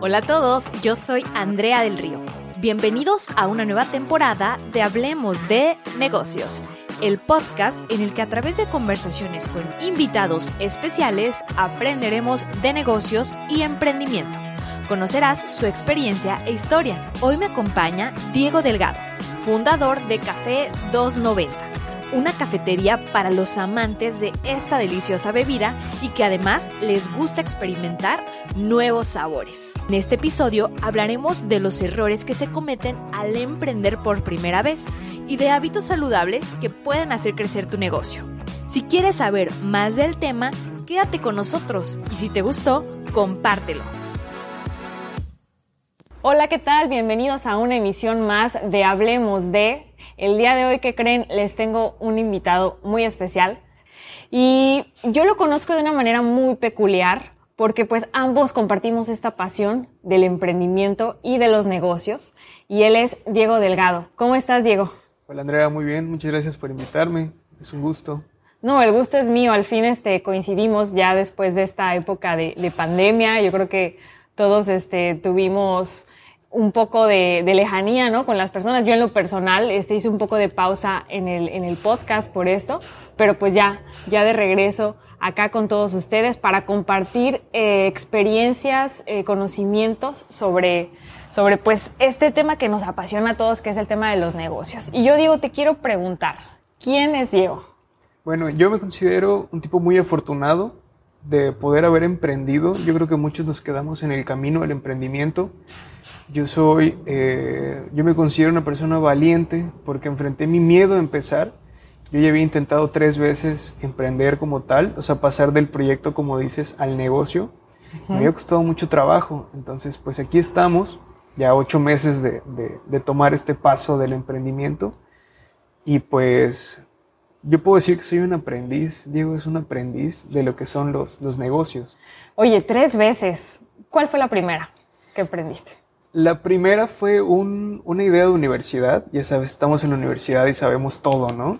Hola a todos, yo soy Andrea del Río. Bienvenidos a una nueva temporada de Hablemos de Negocios, el podcast en el que a través de conversaciones con invitados especiales aprenderemos de negocios y emprendimiento. Conocerás su experiencia e historia. Hoy me acompaña Diego Delgado, fundador de Café 290 una cafetería para los amantes de esta deliciosa bebida y que además les gusta experimentar nuevos sabores. En este episodio hablaremos de los errores que se cometen al emprender por primera vez y de hábitos saludables que pueden hacer crecer tu negocio. Si quieres saber más del tema, quédate con nosotros y si te gustó, compártelo. Hola, ¿qué tal? Bienvenidos a una emisión más de Hablemos de el día de hoy, que creen? Les tengo un invitado muy especial. Y yo lo conozco de una manera muy peculiar porque pues ambos compartimos esta pasión del emprendimiento y de los negocios. Y él es Diego Delgado. ¿Cómo estás, Diego? Hola, Andrea, muy bien. Muchas gracias por invitarme. Es un gusto. No, el gusto es mío. Al fin este, coincidimos ya después de esta época de, de pandemia. Yo creo que todos este, tuvimos un poco de, lejanía, ¿no? Con las personas. Yo en lo personal este, hice un poco de pausa en el, en el podcast por esto, pero pues ya, ya de regreso acá con todos ustedes para compartir eh, experiencias, eh, conocimientos sobre, sobre pues este tema que nos apasiona a todos, que es el tema de los negocios. Y yo Diego, te quiero preguntar, ¿quién es Diego? Bueno, yo me considero un tipo muy afortunado de poder haber emprendido. Yo creo que muchos nos quedamos en el camino del emprendimiento yo soy, eh, yo me considero una persona valiente porque enfrenté mi miedo a empezar. Yo ya había intentado tres veces emprender como tal, o sea, pasar del proyecto, como dices, al negocio. Me había costado mucho trabajo. Entonces, pues aquí estamos, ya ocho meses de, de, tomar este paso del emprendimiento. Y pues yo puedo decir que soy un aprendiz. Diego es un aprendiz de lo que son los, los negocios. Oye, tres veces. ¿Cuál fue la primera que emprendiste? La primera fue una idea de universidad. Ya sabes, estamos en la universidad y sabemos todo, ¿no?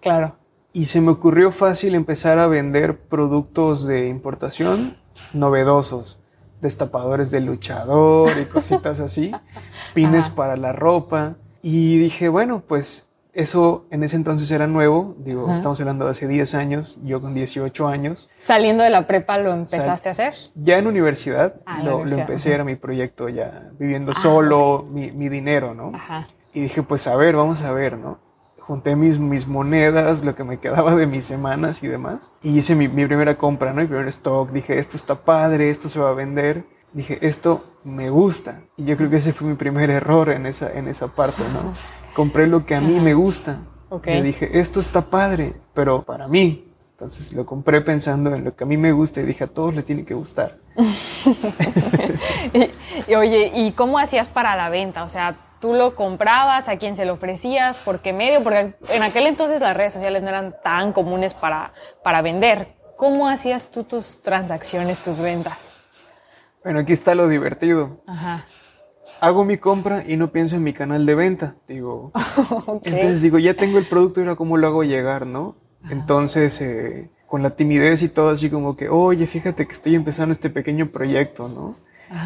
Claro. Y se me ocurrió fácil empezar a vender productos de importación novedosos. Destapadores de luchador y cositas así. Pines para la ropa. Y dije, bueno, pues eso en ese entonces era nuevo, digo, estamos hablando de hace 10 años, yo con 18 años. ¿Saliendo de la prepa lo empezaste a hacer? Ya en universidad, ah, lo, empecé, era mi proyecto ya, viviendo ah, solo, mi, dinero, ¿no? Ajá. Y dije, pues a ver, vamos a ver, ¿no? Junté mis, mis monedas, lo que me quedaba de mis semanas y demás, y hice mi, mi primera compra, ¿no? Mi primer stock, dije, esto está padre, esto se va a vender. Dije, esto me gusta. Y yo creo que ese fue mi primer error en esa, en esa parte, ¿no? Compré lo que a mí me gusta. Y dije, esto está padre, pero para mí. Entonces lo compré pensando en lo que a mí me gusta y dije, a todos le tiene que gustar. y, oye, ¿y cómo hacías para la venta? O sea, tú lo comprabas, a quién se lo ofrecías, por qué medio, porque en aquel entonces las redes sociales no eran tan comunes para, para vender. ¿Cómo hacías tú tus transacciones, tus ventas? Bueno, aquí está lo divertido. Ajá hago mi compra y no pienso en mi canal de venta. Digo, entonces digo, ya tengo el producto y ahora cómo lo hago llegar, ¿no? Entonces, eh, con la timidez y todo así como que, oye, fíjate que estoy empezando este pequeño proyecto, ¿no?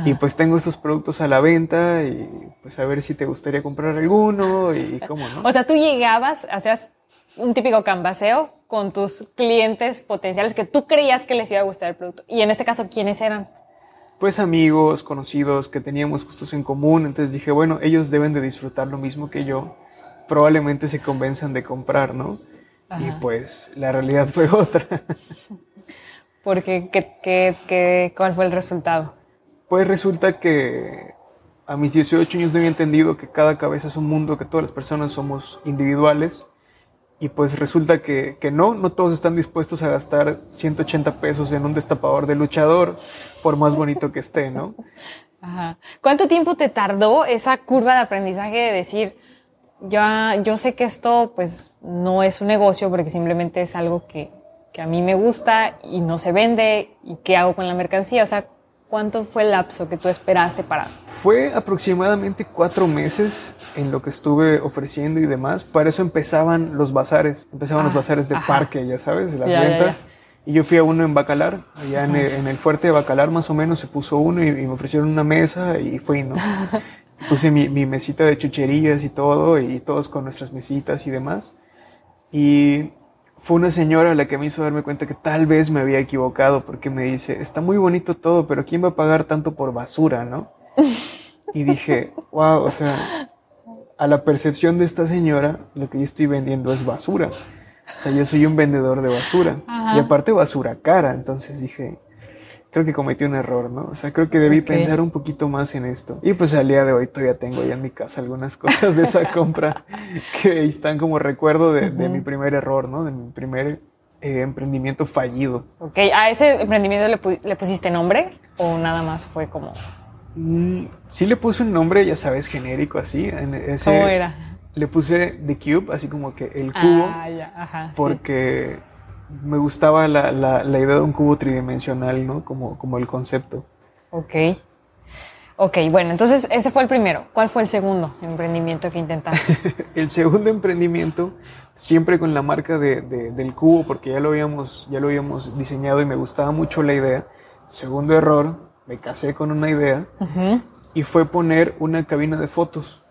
Y pues tengo estos productos a la venta y pues a ver si te gustaría comprar alguno y cómo, ¿no? O sea, tú llegabas, hacías un típico canvaseo con tus clientes potenciales que tú creías que les iba a gustar el producto. Y en este caso, ¿quiénes eran? Pues amigos, conocidos que teníamos gustos en común, entonces dije, bueno, ellos deben de disfrutar lo mismo que yo, probablemente se convenzan de comprar, ¿no? Y pues la realidad fue otra. Porque, ¿qué, qué, qué, cuál fue el resultado? Pues resulta que a mis 18 años no había entendido que cada cabeza es un mundo, que todas las personas somos individuales y pues resulta que, que, no, no todos están dispuestos a gastar 180 pesos en un destapador de luchador, por más bonito que esté, ¿no? Ajá. ¿Cuánto tiempo te tardó esa curva de aprendizaje de decir, ya, yo sé que esto pues no es un negocio porque simplemente es algo que, que a mí me gusta y no se vende y qué hago con la mercancía? O sea, ¿Cuánto fue el lapso que tú esperaste para...? Fue aproximadamente cuatro meses en lo que estuve ofreciendo y demás. Para eso empezaban los bazares, empezaban los ah, bazares de parque, ya sabes, las ventas. Y yo fui a uno en Bacalar, allá en el, fuerte de Bacalar más o menos se puso uno y, me ofrecieron una mesa y fui, ¿no? Puse mi, mi, mesita de chucherías y todo, y todos con nuestras mesitas y demás. Y fue una señora la que me hizo darme cuenta que tal vez me había equivocado, porque me dice, está muy bonito todo, pero ¿quién va a pagar tanto por basura, no? Y dije, wow, o sea, a la percepción de esta señora, lo que yo estoy vendiendo es basura. O sea, yo soy un vendedor de basura. Y aparte basura cara. Entonces dije, creo que cometí un error, ¿no? O sea, creo que debí pensar un poquito más en esto. Y pues al día de hoy todavía tengo ya en mi casa algunas cosas de esa compra que están como recuerdo de, mi primer error, ¿no? De mi primer eh, emprendimiento fallido. Ok, ¿a ese emprendimiento le, le pusiste nombre o nada más fue como... Mm, sí le puse un nombre, ya sabes, genérico así. En ese, ¿Cómo era? Le puse The Cube, así como que el cubo. Ah, ya, ajá, porque me gustaba la, la, la, idea de un cubo tridimensional, ¿no? Como, como el concepto. Ok. Ok, bueno, entonces ese fue el primero. ¿Cuál fue el segundo emprendimiento que intentaste? el segundo emprendimiento, siempre con la marca de, del cubo, porque ya lo, habíamos, ya lo habíamos diseñado y me gustaba mucho la idea. Segundo error, me casé con una idea y fue poner una cabina de fotos.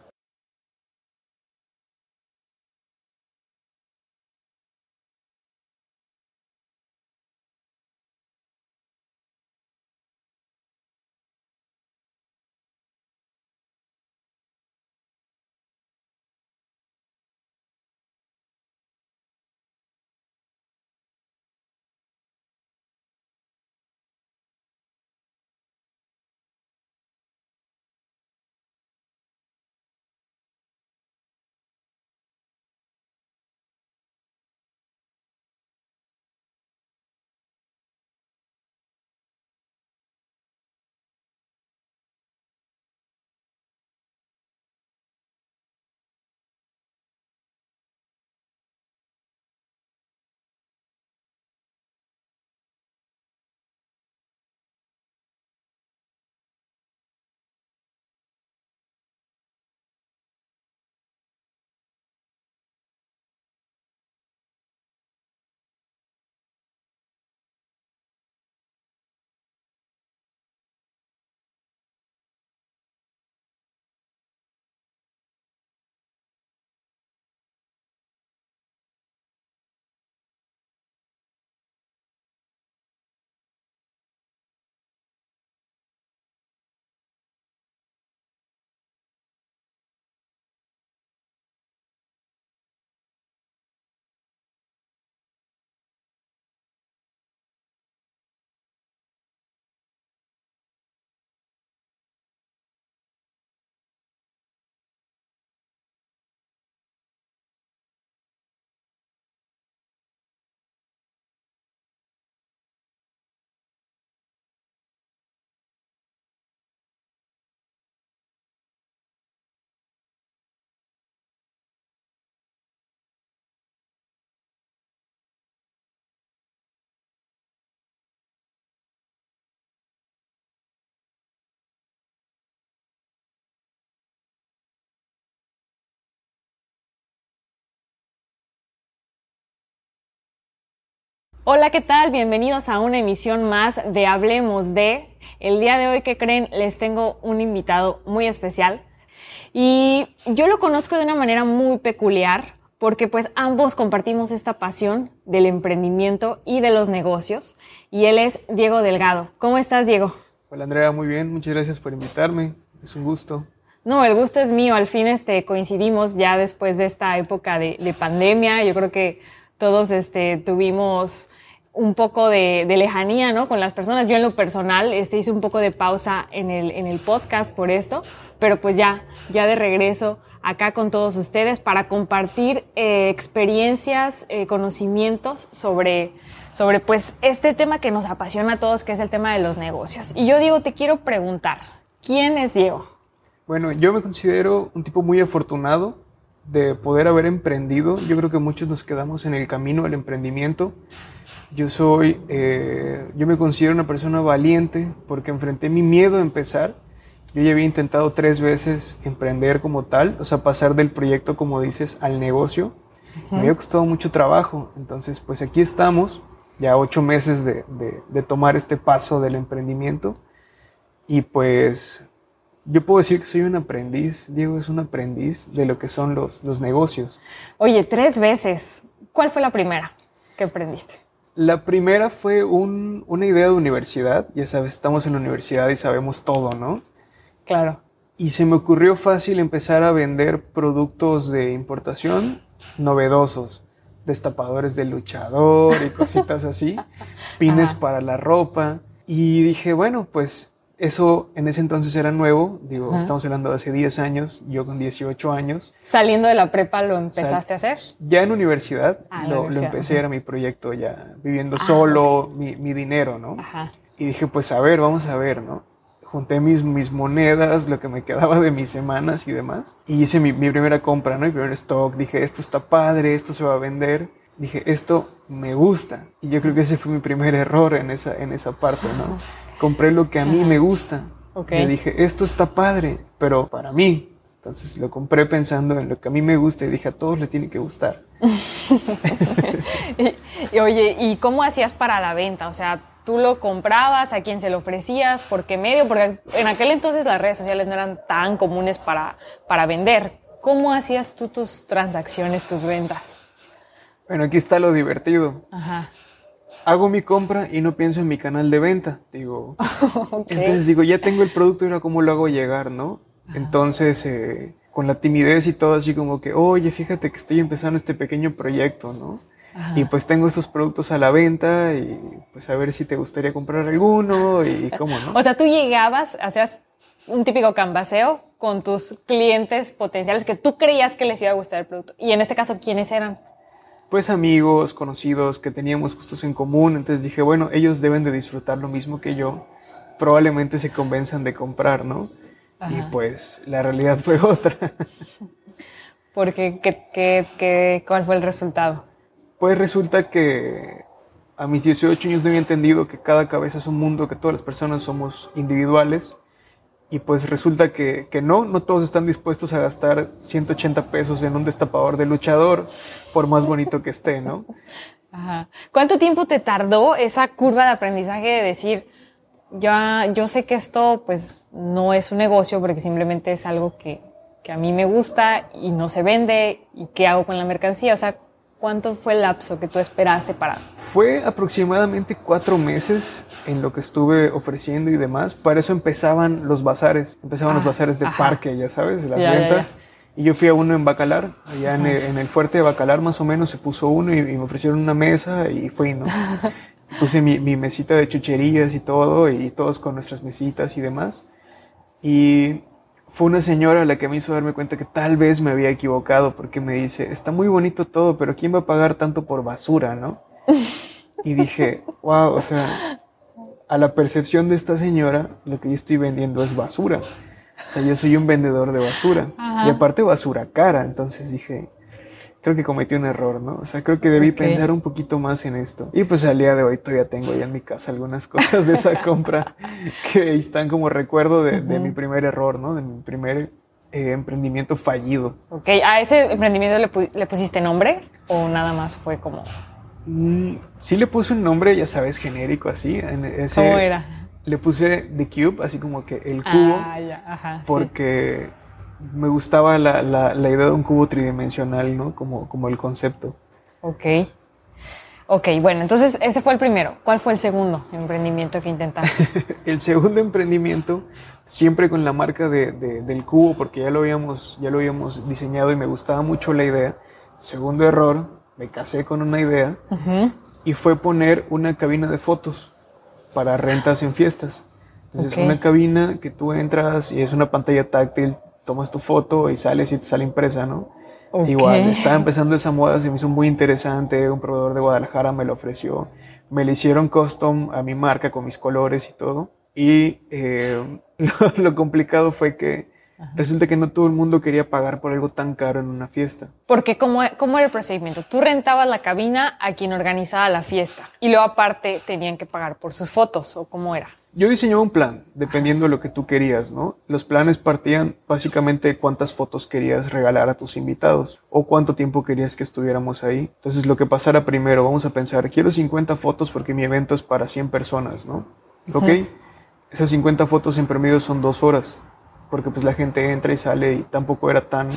Hola, ¿qué tal? Bienvenidos a una emisión más de Hablemos de. El día de hoy, ¿qué creen? Les tengo un invitado muy especial. Y yo lo conozco de una manera muy peculiar porque pues ambos compartimos esta pasión del emprendimiento y de los negocios. Y él es Diego Delgado. ¿Cómo estás, Diego? Hola, Andrea, muy bien. Muchas gracias por invitarme. Es un gusto. No, el gusto es mío. Al fin este, coincidimos ya después de esta época de, de pandemia. Yo creo que todos este, tuvimos un poco de, lejanía ¿no? con las personas. Yo en lo personal este, hice un poco de pausa en el, en el podcast por esto, pero pues ya, ya de regreso acá con todos ustedes para compartir eh, experiencias, eh, conocimientos sobre, sobre pues este tema que nos apasiona a todos, que es el tema de los negocios. Y yo digo, te quiero preguntar, ¿quién es Diego? Bueno, yo me considero un tipo muy afortunado de poder haber emprendido. Yo creo que muchos nos quedamos en el camino del emprendimiento. Yo soy, eh, yo me considero una persona valiente porque enfrenté mi miedo a empezar. Yo ya había intentado tres veces emprender como tal, o sea, pasar del proyecto, como dices, al negocio. Me había costado mucho trabajo. Entonces, pues aquí estamos. ya ocho meses de, de, tomar este paso del emprendimiento. Y pues yo puedo decir que soy un aprendiz, Diego es un aprendiz de lo que son los, los negocios. Oye, tres veces. ¿Cuál fue la primera que aprendiste? La primera fue un, una idea de universidad. Ya sabes, estamos en la universidad y sabemos todo, ¿no? Claro. Y se me ocurrió fácil empezar a vender productos de importación novedosos. Destapadores de luchador y cositas así. Pines para la ropa. Y dije, bueno, pues eso en ese entonces era nuevo, digo, estamos hablando de hace 10 años, yo con 18 años. ¿Saliendo de la prepa lo empezaste a hacer? Ya en universidad, ah, lo, empecé, era mi proyecto ya, viviendo ah, solo, mi, dinero, ¿no? Ajá. Y dije, pues a ver, vamos a ver, ¿no? Junté mis, mis monedas, lo que me quedaba de mis semanas y demás, y hice mi, mi primera compra, ¿no? Mi primer stock, dije, esto está padre, esto se va a vender. Dije, esto me gusta. Y yo creo que ese fue mi primer error en esa, en esa parte, ¿no? Compré lo que a mí me gusta. Y dije, esto está padre, pero para mí. Entonces lo compré pensando en lo que a mí me gusta y dije, a todos le tiene que gustar. y, oye, ¿y cómo hacías para la venta? O sea, tú lo comprabas, a quién se lo ofrecías, por qué medio, porque en aquel entonces las redes sociales no eran tan comunes para, para vender. ¿Cómo hacías tú tus transacciones, tus ventas? Bueno, aquí está lo divertido. Ajá hago mi compra y no pienso en mi canal de venta. Digo, entonces digo, ya tengo el producto y ahora cómo lo hago llegar, ¿no? Entonces, eh, con la timidez y todo así como que, oye, fíjate que estoy empezando este pequeño proyecto, ¿no? Y pues tengo estos productos a la venta y pues a ver si te gustaría comprar alguno y cómo, ¿no? o sea, tú llegabas, hacías un típico canvaseo con tus clientes potenciales que tú creías que les iba a gustar el producto. Y en este caso, ¿quiénes eran? Pues amigos, conocidos que teníamos gustos en común, entonces dije, bueno, ellos deben de disfrutar lo mismo que yo, probablemente se convenzan de comprar, ¿no? Y pues la realidad fue otra. Porque, ¿qué, qué, qué, cuál fue el resultado? Pues resulta que a mis 18 años no había entendido que cada cabeza es un mundo, que todas las personas somos individuales y pues resulta que, que, no, no todos están dispuestos a gastar 180 pesos en un destapador de luchador, por más bonito que esté, ¿no? Ajá. ¿Cuánto tiempo te tardó esa curva de aprendizaje de decir, ya, yo sé que esto pues no es un negocio porque simplemente es algo que, que a mí me gusta y no se vende y qué hago con la mercancía? O sea, ¿Cuánto fue el lapso que tú esperaste para? Fue aproximadamente cuatro meses en lo que estuve ofreciendo y demás. Para eso empezaban los bazares, empezaban los ah, bazares de parque, ya sabes, las ventas. Y yo fui a uno en Bacalar, allá en el, fuerte de Bacalar más o menos se puso uno y, me ofrecieron una mesa y fui, ¿no? Puse mi, mi, mesita de chucherías y todo y todos con nuestras mesitas y demás. Y fue una señora la que me hizo darme cuenta que tal vez me había equivocado porque me dice, está muy bonito todo, pero ¿quién va a pagar tanto por basura, no? Y dije, wow, o sea, a la percepción de esta señora, lo que yo estoy vendiendo es basura. O sea, yo soy un vendedor de basura. Y aparte basura cara. Entonces dije, creo que cometí un error, ¿no? O sea, creo que debí pensar un poquito más en esto. Y pues al día de hoy todavía tengo ya en mi casa algunas cosas de esa compra que están como recuerdo de, mi primer error, ¿no? De mi primer eh, emprendimiento fallido. Ok, ¿a ese emprendimiento le, pusiste nombre o nada más fue como...? Mm, sí le puse un nombre, ya sabes, genérico así. En ese, ¿Cómo era? Le puse The Cube, así como que el cubo. Ah, ya, ajá. Porque me gustaba la, la, la, idea de un cubo tridimensional, ¿no? Como, como el concepto. Ok. Ok, bueno, entonces ese fue el primero. ¿Cuál fue el segundo emprendimiento que intentaste? el segundo emprendimiento, siempre con la marca de, del cubo, porque ya lo, habíamos, ya lo habíamos diseñado y me gustaba mucho la idea. Segundo error, me casé con una idea y fue poner una cabina de fotos para rentas en fiestas. Entonces, una cabina que tú entras y es una pantalla táctil, tomas tu foto y sales y te sale impresa, ¿no? Igual, estaba empezando esa moda, se me hizo muy interesante, un proveedor de Guadalajara me lo ofreció, me lo hicieron custom a mi marca con mis colores y todo. Y eh, lo, complicado fue que resulta que no todo el mundo quería pagar por algo tan caro en una fiesta. Porque ¿cómo, ¿cómo era el procedimiento? Tú rentabas la cabina a quien organizaba la fiesta y luego aparte tenían que pagar por sus fotos o cómo era. Yo diseñaba un plan, dependiendo de lo que tú querías, ¿no? Los planes partían básicamente de cuántas fotos querías regalar a tus invitados o cuánto tiempo querías que estuviéramos ahí. Entonces, lo que pasara primero, vamos a pensar, quiero 50 fotos porque mi evento es para 100 personas, ¿no? ¿Ok? Esas 50 fotos en promedio son dos horas, porque pues la gente entra y sale y tampoco era tan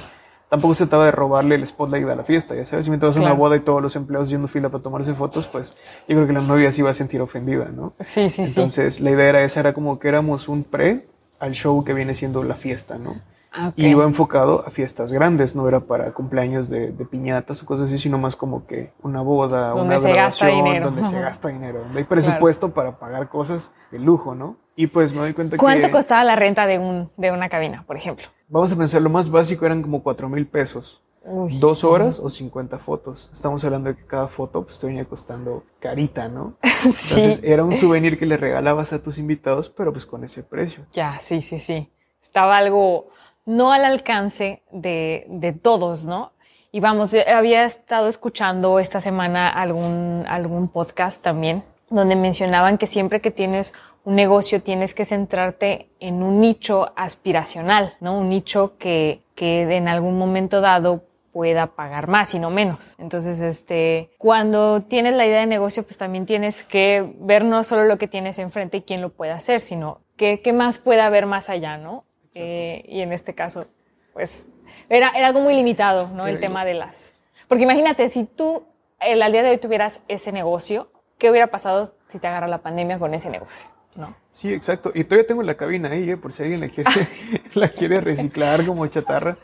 tampoco se trataba de robarle el spotlight a la fiesta, ya sabes, si me vas a una boda y todos los empleados yendo fila para tomarse fotos, pues yo creo que la novia se iba a sentir ofendida, ¿no? Sí, sí, sí. Entonces la idea era esa, era como que éramos un pre al show que viene siendo la fiesta, ¿no? Ah, y iba enfocado a fiestas grandes, no era para cumpleaños de, piñatas o cosas así, sino más como que una boda, donde una se gasta dinero. donde se gasta dinero, donde hay presupuesto para pagar cosas de lujo, ¿no? Y pues me doy cuenta ¿Cuánto que... ¿Cuánto costaba la renta de, un, de una cabina, por ejemplo? Vamos a pensar, lo más básico eran como cuatro mil pesos. dos horas o 50 fotos. Estamos hablando de que cada foto pues, te venía costando carita, ¿no? Entonces era un souvenir que le regalabas a tus invitados, pero pues con ese precio. Ya, sí, sí, sí. Estaba algo no al alcance de, de todos, ¿no? Y vamos, había estado escuchando esta semana algún, algún podcast también donde mencionaban que siempre que tienes un negocio tienes que centrarte en un nicho aspiracional, ¿no? Un nicho que, que en algún momento dado pueda pagar más y no menos. Entonces, este, cuando tienes la idea de negocio, pues también tienes que ver no solo lo que tienes enfrente y quién lo puede hacer, sino qué, qué más puede haber más allá, ¿no? Eh, y en este caso, pues, era, era algo muy limitado, ¿no? El tema de las... Porque imagínate, si tú el, al día de hoy tuvieras ese negocio, ¿qué hubiera pasado si te agarra la pandemia con ese negocio? ¿No? Sí, exacto. Y todavía tengo la cabina ahí, ¿eh? por si alguien la quiere, la quiere reciclar como chatarra.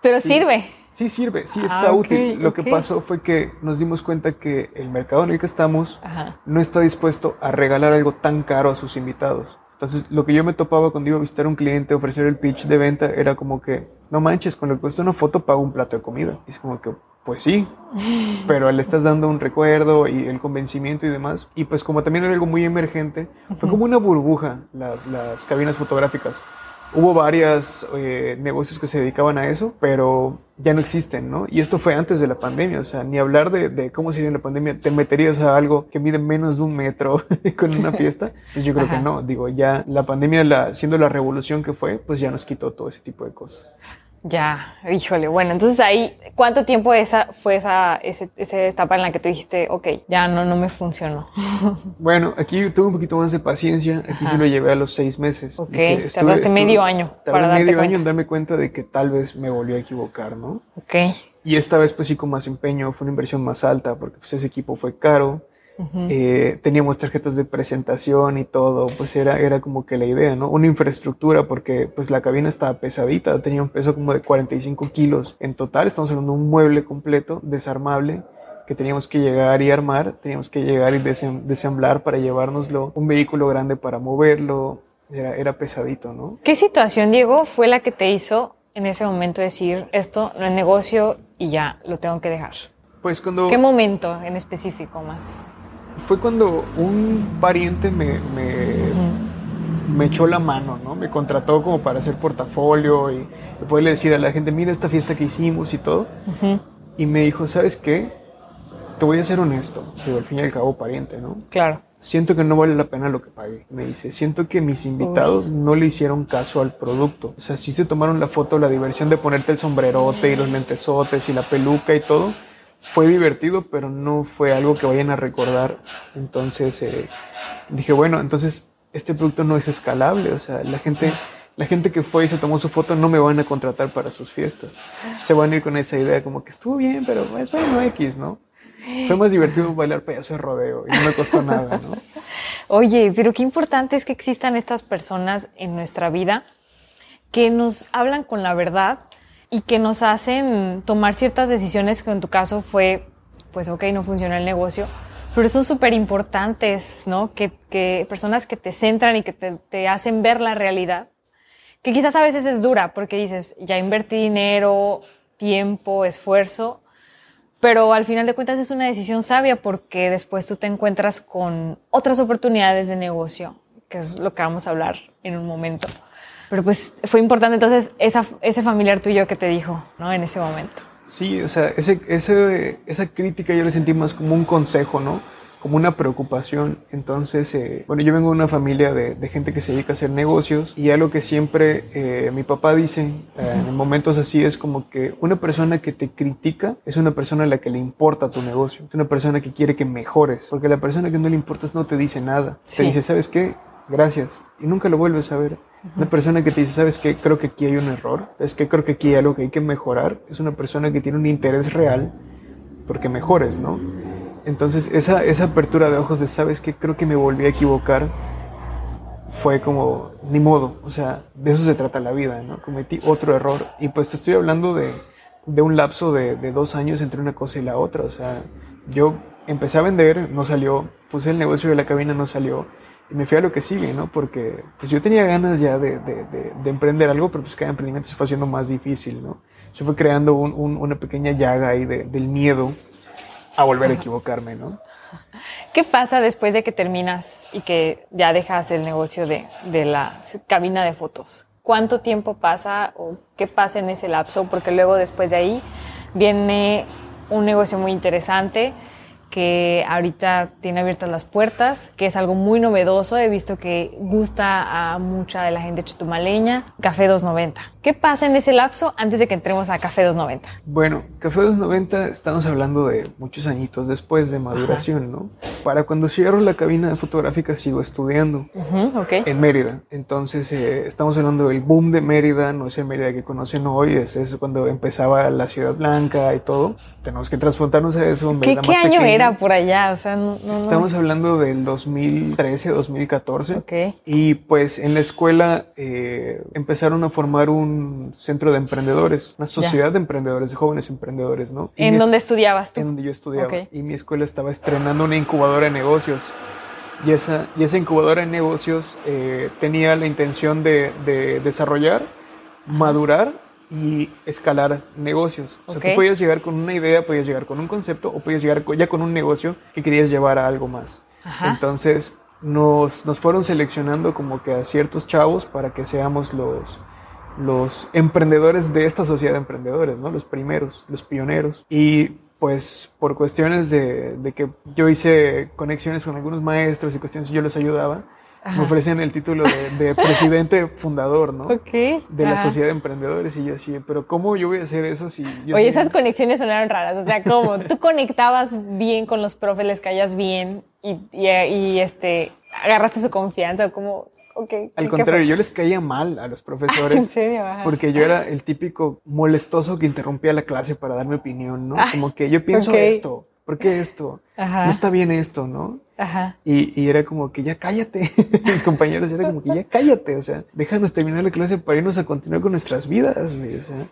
Pero sirve. Sí, sirve, sí, está ah, útil. Lo que pasó fue que nos dimos cuenta que el mercado en el que estamos no está dispuesto a regalar algo tan caro a sus invitados. Entonces, lo que yo me topaba cuando iba a visitar a un cliente, ofrecer el pitch de venta, era como que, no manches, con lo que cuesta una foto pago un plato de comida. Y es como que, pues sí, pero le estás dando un recuerdo y el convencimiento y demás. Y pues como también era algo muy emergente, fue como una burbuja las, las cabinas fotográficas. Hubo varios eh, negocios que se dedicaban a eso, pero ya no existen, ¿no? Y esto fue antes de la pandemia, o sea, ni hablar de, de cómo sería la pandemia, te meterías a algo que mide menos de un metro con una fiesta, pues yo creo que no, digo, ya la pandemia, la, siendo la revolución que fue, pues ya nos quitó todo ese tipo de cosas. Ya, híjole, bueno, entonces ahí, ¿cuánto tiempo esa fue esa, esa etapa en la que tú dijiste, ok, ya no, no me funcionó? Bueno, aquí tuve un poquito más de paciencia, aquí sí lo llevé a los seis meses. Ok, tardaste medio año para darte medio año en darme cuenta de que tal vez me volví a equivocar, ¿no? Ok. Y esta vez pues sí con más empeño, fue una inversión más alta porque pues ese equipo fue caro, eh, teníamos tarjetas de presentación y todo, pues era, era como que la idea, ¿no? Una infraestructura, porque pues la cabina estaba pesadita, tenía un peso como de 45 kilos en total, estamos hablando de un mueble completo, desarmable, que teníamos que llegar y armar, teníamos que llegar y desemblar para llevárnoslo, un vehículo grande para moverlo, era, era pesadito, ¿no? ¿Qué situación, Diego, fue la que te hizo en ese momento decir, esto no es negocio y ya, lo tengo que dejar? Pues cuando... ¿Qué momento en específico más? Fue cuando un pariente me, me, echó la mano, ¿no? Me contrató como para hacer portafolio y después le decir a la gente, mira esta fiesta que hicimos y todo. Y me dijo, ¿sabes qué? Te voy a ser honesto. Digo, al fin y al cabo, pariente, ¿no? Claro. Siento que no vale la pena lo que pagué. Me dice, siento que mis invitados no le hicieron caso al producto. O sea, sí se tomaron la foto, la diversión de ponerte el sombrerote y los lentesotes y la peluca y todo fue divertido, pero no fue algo que vayan a recordar. Entonces eh, dije, bueno, entonces este producto no es escalable. O sea, la gente, la gente que fue y se tomó su foto no me van a contratar para sus fiestas. Se van a ir con esa idea como que estuvo bien, pero es bueno X, ¿no? Fue más divertido bailar payaso de rodeo y no me costó nada, ¿no? Oye, pero qué importante es que existan estas personas en nuestra vida que nos hablan con la verdad y que nos hacen tomar ciertas decisiones que en tu caso fue, pues ok, no funciona el negocio, pero son súper importantes, ¿no? Que, personas que te centran y que te, te, hacen ver la realidad, que quizás a veces es dura porque dices, ya invertí dinero, tiempo, esfuerzo, pero al final de cuentas es una decisión sabia porque después tú te encuentras con otras oportunidades de negocio, que es lo que vamos a hablar en un momento. Pero pues fue importante entonces esa, ese familiar tuyo que te dijo, ¿no? En ese momento. Sí, o sea, ese, ese, esa crítica yo la sentí más como un consejo, ¿no? como una preocupación. Entonces, eh, bueno, yo vengo de una familia de, gente que se dedica a hacer negocios y algo que siempre eh, mi papá dice eh, en momentos así es como que una persona que te critica es una persona a la que le importa tu negocio, es una persona que quiere que mejores, porque la persona que no le importas no te dice nada, te dice, ¿sabes qué? Gracias. Y nunca lo vuelves a ver. Una persona que te dice, ¿sabes qué? Creo que aquí hay un error. Es que creo que aquí hay algo que hay que mejorar. Es una persona que tiene un interés real porque mejores, ¿no? Entonces, esa, esa apertura de ojos de, ¿sabes qué? Creo que me volví a equivocar. Fue como, ni modo. O sea, de eso se trata la vida, ¿no? Cometí otro error. Y pues te estoy hablando de, de un lapso de, de dos años entre una cosa y la otra. O sea, yo empecé a vender, no salió. Puse el negocio de la cabina, no salió y me fui a lo que sigue, ¿no? Porque pues yo tenía ganas ya de, de, de, emprender algo, pero pues cada emprendimiento se fue haciendo más difícil, ¿no? Se fue creando un, un, una pequeña llaga ahí del miedo a volver a equivocarme, ¿no? ¿Qué pasa después de que terminas y que ya dejas el negocio de, de la cabina de fotos? ¿Cuánto tiempo pasa o qué pasa en ese lapso? Porque luego después de ahí viene un negocio muy interesante que ahorita tiene abiertas las puertas, que es algo muy novedoso. He visto que gusta a mucha de la gente chutumaleña. Café 290. ¿Qué pasa en ese lapso antes de que entremos a Café 290? Bueno, Café 290 estamos hablando de muchos añitos después de maduración, ¿no? Para cuando cierro la cabina fotográfica sigo estudiando en Mérida. Entonces eh, estamos hablando del boom de Mérida, no es el Mérida que conocen hoy, es cuando empezaba la Ciudad Blanca y todo. Tenemos que transportarnos a eso. ¿Qué, ¿qué año era por allá? O sea, no, estamos hablando del 2013, 2014. Ok. Y pues en la escuela eh, empezaron a formar un centro de emprendedores, una sociedad de emprendedores, de jóvenes emprendedores, ¿no? ¿En dónde estudiabas tú? En donde yo estudiaba. Y mi escuela estaba estrenando una incubadora de negocios. Y esa, y esa incubadora de negocios eh, tenía la intención de, desarrollar, madurar y escalar negocios. O sea, tú podías llegar con una idea, podías llegar con un concepto o podías llegar ya con un negocio que querías llevar a algo más. Entonces nos, nos fueron seleccionando como que a ciertos chavos para que seamos los, los emprendedores de esta sociedad de emprendedores, ¿no? Los primeros, los pioneros. Y pues por cuestiones de, que yo hice conexiones con algunos maestros y cuestiones yo les ayudaba, me ofrecían el título de, presidente fundador, ¿no? Ok. De la sociedad de emprendedores. Y yo así, pero ¿cómo yo voy a hacer eso si yo Oye, esas conexiones sonaron raras. O sea, ¿cómo? Tú conectabas bien con los profes, les caías bien y, y, este, agarraste su confianza. ¿Cómo, al contrario, yo les caía mal a los profesores. ¿En serio? Porque yo era el típico molestoso que interrumpía la clase para dar mi opinión, ¿no? como que yo pienso esto, ¿por qué esto? No está bien esto, ¿no? Ajá. Y, era como que ya cállate. Mis compañeros eran como que ya cállate, o sea, déjanos terminar la clase para irnos a continuar con nuestras vidas, O sea,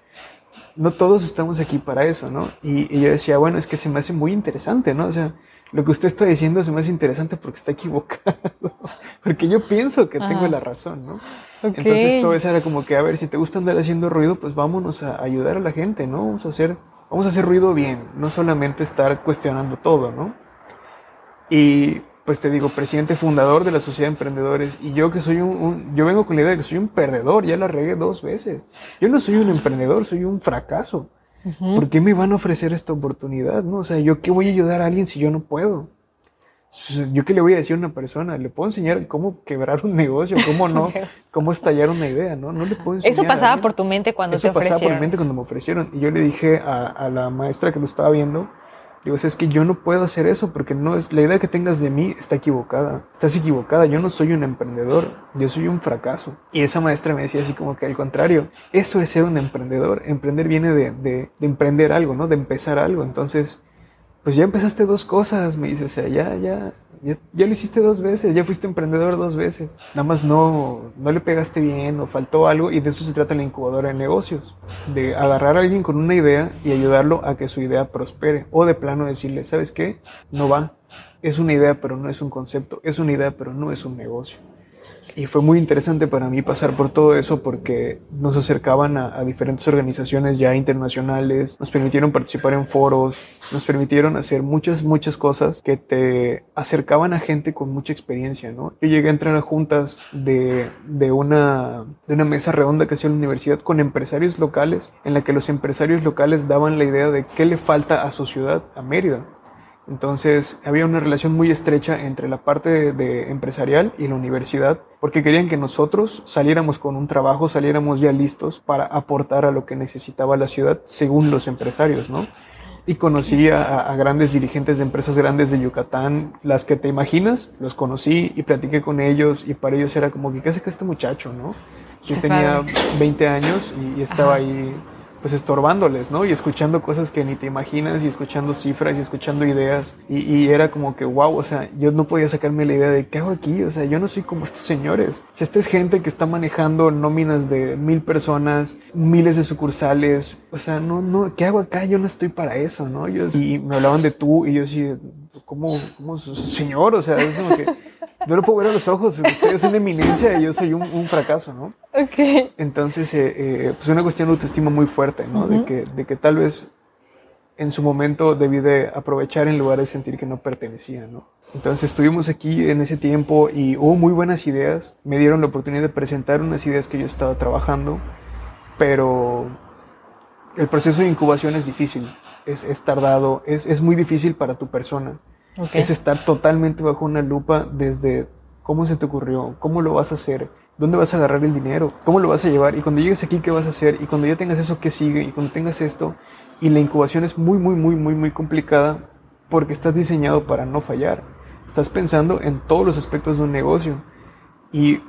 no todos estamos aquí para eso, ¿no? Y, y yo decía, bueno, es que se me hace muy interesante, ¿no? O sea, lo que usted está diciendo es más interesante porque está equivocado. porque yo pienso que tengo la razón, ¿no? Entonces todo eso era como que, a ver, si te gusta andar haciendo ruido, pues vámonos a ayudar a la gente, ¿no? Vamos a hacer, vamos a hacer ruido bien, no solamente estar cuestionando todo, ¿no? Y pues te digo, presidente fundador de la Sociedad de Emprendedores, y yo que soy un, yo vengo con la idea de que soy un perdedor, ya la regué dos veces. Yo no soy un emprendedor, soy un fracaso. ¿Por qué me van a ofrecer esta oportunidad? ¿no? O sea, ¿yo qué voy a ayudar a alguien si yo no puedo? ¿Yo qué le voy a decir a una persona? ¿Le puedo enseñar cómo quebrar un negocio? ¿Cómo no? ¿Cómo estallar una idea? No, no le puedo enseñar. Eso pasaba por tu mente cuando te ofrecieron. Eso pasaba por mi mente cuando me ofrecieron. Y yo le dije a, a la maestra que lo estaba viendo, Digo, es que yo no puedo hacer eso porque no es la idea que tengas de mí está equivocada. Estás equivocada. Yo no soy un emprendedor. Yo soy un fracaso. Y esa maestra me decía así como que al contrario, eso es ser un emprendedor. Emprender viene de, de, de emprender algo, ¿no? De empezar algo. Entonces, pues ya empezaste dos cosas, me dice, o sea, ya, ya, ya, lo hiciste dos veces, ya fuiste emprendedor dos veces. Nada más no, no le pegaste bien o faltó algo y de eso se trata la incubadora de negocios. De agarrar a alguien con una idea y ayudarlo a que su idea prospere. O de plano decirle, ¿sabes qué? No va. Es una idea pero no es un concepto. Es una idea pero no es un negocio. Y fue muy interesante para mí pasar por todo eso porque nos acercaban a, diferentes organizaciones ya internacionales, nos permitieron participar en foros, nos permitieron hacer muchas, muchas cosas que te acercaban a gente con mucha experiencia, ¿no? Yo llegué a entrar a juntas de, de, una, de una mesa redonda que hacía la universidad con empresarios locales, en la que los empresarios locales daban la idea de qué le falta a su ciudad, a Mérida Entonces había una relación muy estrecha entre la parte de, empresarial y la universidad, porque querían que nosotros saliéramos con un trabajo, saliéramos ya listos para aportar a lo que necesitaba la ciudad según los empresarios, ¿no? Y conocí a, a, grandes dirigentes de empresas grandes de Yucatán, las que te imaginas, los conocí y platiqué con ellos y para ellos era como que, ¿qué hace que este muchacho, no? Yo tenía 20 años y, estaba ahí pues estorbándoles, ¿no? Y escuchando cosas que ni te imaginas y escuchando cifras y escuchando ideas. Y, era como que, wow, o sea, yo no podía sacarme la idea de qué hago aquí, o sea, yo no soy como estos señores. Si esta es gente que está manejando nóminas de mil personas, miles de sucursales, o sea, no, no, ¿qué hago acá? Yo no estoy para eso, ¿no? Yo, y me hablaban de tú y yo sí, ¿cómo, cómo señor? O sea, es como que yo lo puedo ver a los ojos, usted es una eminencia y yo soy un, fracaso, ¿no? Ok. Entonces, eh, eh, pues una cuestión de autoestima muy fuerte, ¿no? de, que, de que tal vez en su momento debí de aprovechar en lugar de sentir que no pertenecía, ¿no? Entonces estuvimos aquí en ese tiempo y hubo muy buenas ideas, me dieron la oportunidad de presentar unas ideas que yo estaba trabajando, pero el proceso de incubación es difícil, es, es tardado, es, es muy difícil para tu persona. Es estar totalmente bajo una lupa desde cómo se te ocurrió, cómo lo vas a hacer, dónde vas a agarrar el dinero, cómo lo vas a llevar. Y cuando llegues aquí qué vas a hacer y cuando ya tengas eso qué sigue y cuando tengas esto y la incubación es muy muy muy muy muy complicada porque estás diseñado para no fallar. Estás pensando en todos los aspectos de un negocio. Y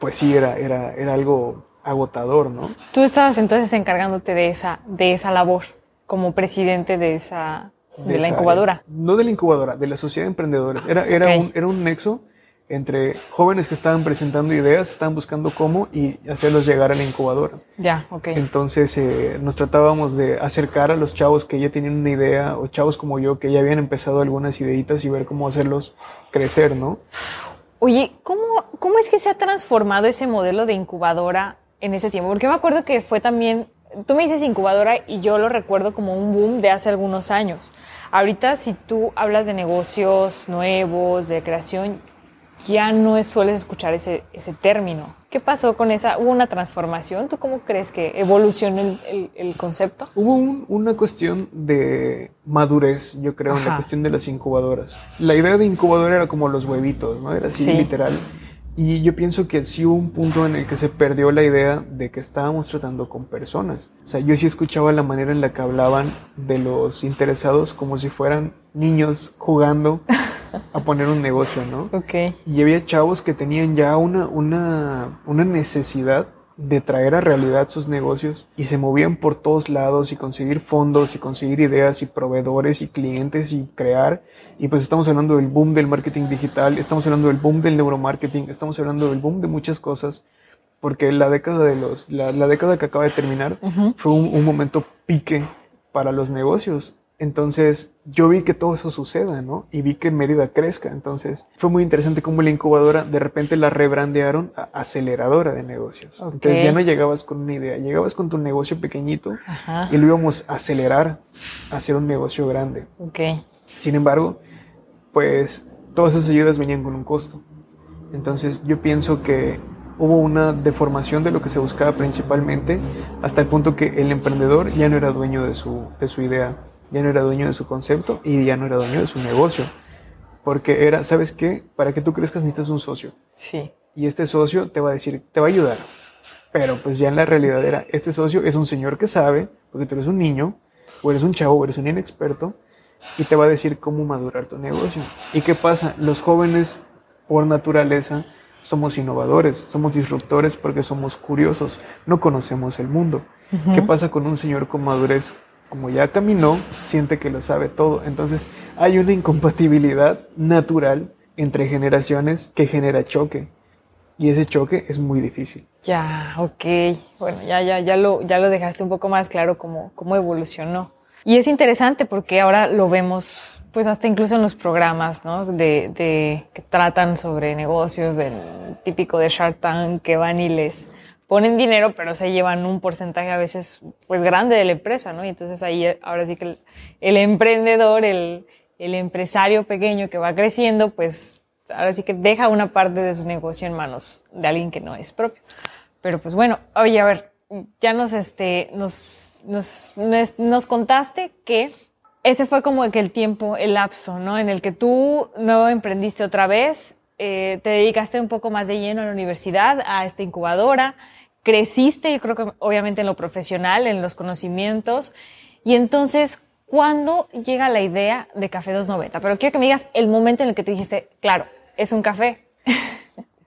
pues sí era era era algo agotador, ¿no? Tú estabas entonces encargándote de esa de esa labor como presidente de esa de, la incubadora. No de la incubadora, de la sociedad de emprendedores. Era, era, un, era un nexo entre jóvenes que estaban presentando ideas, estaban buscando cómo y hacerlos llegar a la incubadora. Ya, ok. Entonces eh, nos tratábamos de acercar a los chavos que ya tenían una idea o chavos como yo que ya habían empezado algunas ideitas y ver cómo hacerlos crecer, ¿no? Oye, ¿cómo, ¿cómo es que se ha transformado ese modelo de incubadora en ese tiempo? Porque me acuerdo que fue también tú me dices incubadora y yo lo recuerdo como un boom de hace algunos años. Ahorita si tú hablas de negocios nuevos, de creación, ya no sueles escuchar ese, ese término. ¿Qué pasó con esa? ¿Hubo una transformación? ¿Tú cómo crees que evolucionó el, el, concepto? Hubo una cuestión de madurez, yo creo, en la cuestión de las incubadoras. La idea de incubadora era como los huevitos, ¿no? Era así literal y yo pienso que sí hubo un punto en el que se perdió la idea de que estábamos tratando con personas. O sea, yo sí escuchaba la manera en la que hablaban de los interesados como si fueran niños jugando a poner un negocio, ¿no? Ok. Y había chavos que tenían ya una, una, una necesidad de traer a realidad sus negocios y se movían por todos lados y conseguir fondos y conseguir ideas y proveedores y clientes y crear. Y pues estamos hablando del boom del marketing digital, estamos hablando del boom del neuromarketing, estamos hablando del boom de muchas cosas, porque la década de los, la, década que acaba de terminar fue un, un momento pique para los negocios entonces yo vi que todo eso suceda, ¿no? Y vi que Mérida crezca. Entonces fue muy interesante cómo la incubadora de repente la rebrandearon a aceleradora de negocios. Entonces ya no llegabas con una idea, llegabas con tu negocio pequeñito y lo íbamos a acelerar a hacer un negocio grande. Okay. Sin embargo, pues todas esas ayudas venían con un costo. Entonces yo pienso que hubo una deformación de lo que se buscaba principalmente hasta el punto que el emprendedor ya no era dueño de su, de su idea ya no era dueño de su concepto y ya no era dueño de su negocio. Porque era, ¿sabes qué? Para que tú crezcas necesitas un socio. Sí. Y este socio te va a decir, te va a ayudar. Pero pues ya en la realidad era, este socio es un señor que sabe, porque tú eres un niño, o eres un chavo, o eres un inexperto, y te va a decir cómo madurar tu negocio. ¿Y qué pasa? Los jóvenes, por naturaleza, somos innovadores, somos disruptores porque somos curiosos, no conocemos el mundo. ¿Qué pasa con un señor con madurez? Como ya caminó, siente que lo sabe todo. Entonces hay una incompatibilidad natural entre generaciones que genera choque. Y ese choque es muy difícil. Ya, ok. Bueno, ya, ya, ya lo, ya lo dejaste un poco más claro cómo, cómo evolucionó. Y es interesante porque ahora lo vemos, pues hasta incluso en los programas, ¿no? De, de que tratan sobre negocios, del típico de Shark Tank, que van y les ponen dinero, pero se llevan un porcentaje a veces pues grande de la empresa, ¿no? Y entonces ahí ahora sí que el, emprendedor, el, el, empresario pequeño que va creciendo, pues ahora sí que deja una parte de su negocio en manos de alguien que no es propio. Pero pues bueno, oye, a ver, ya nos, este, nos, nos, nos contaste que ese fue como que el tiempo, el lapso, ¿no? En el que tú no emprendiste otra vez, eh, te dedicaste un poco más de lleno a la universidad, a esta incubadora, creciste, yo creo que obviamente en lo profesional, en los conocimientos, y entonces, ¿cuándo llega la idea de Café 290? Pero quiero que me digas el momento en el que tú dijiste, claro, es un café.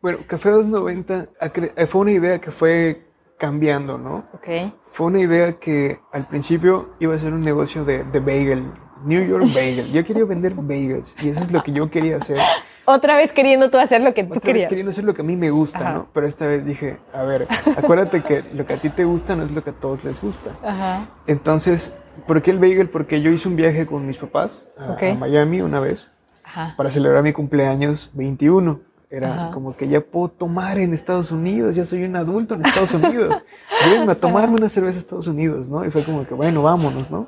Bueno, Café 290 eh, fue una idea que fue cambiando, ¿no? Ok. Fue una idea que al principio iba a ser un negocio de, de bagel, New York Bagel. Yo quería vender bagels y eso es lo que yo quería hacer. Otra vez queriendo tú hacer lo que tú Otra querías. Vez queriendo hacer lo que a mí me gusta, ¿no? Pero esta vez dije, a ver, acuérdate que lo que a ti te gusta no es lo que a todos les gusta. Ajá. Entonces, ¿por qué el bagel? Porque yo hice un viaje con mis papás a, Ok. a Miami una vez Ajá. para celebrar mi cumpleaños 21. Era Ajá. como que ya puedo tomar en Estados Unidos, ya soy un adulto en Estados Unidos. Venme a tomarme una cerveza a Estados Unidos, ¿no? Y fue como que, bueno, vámonos, ¿no?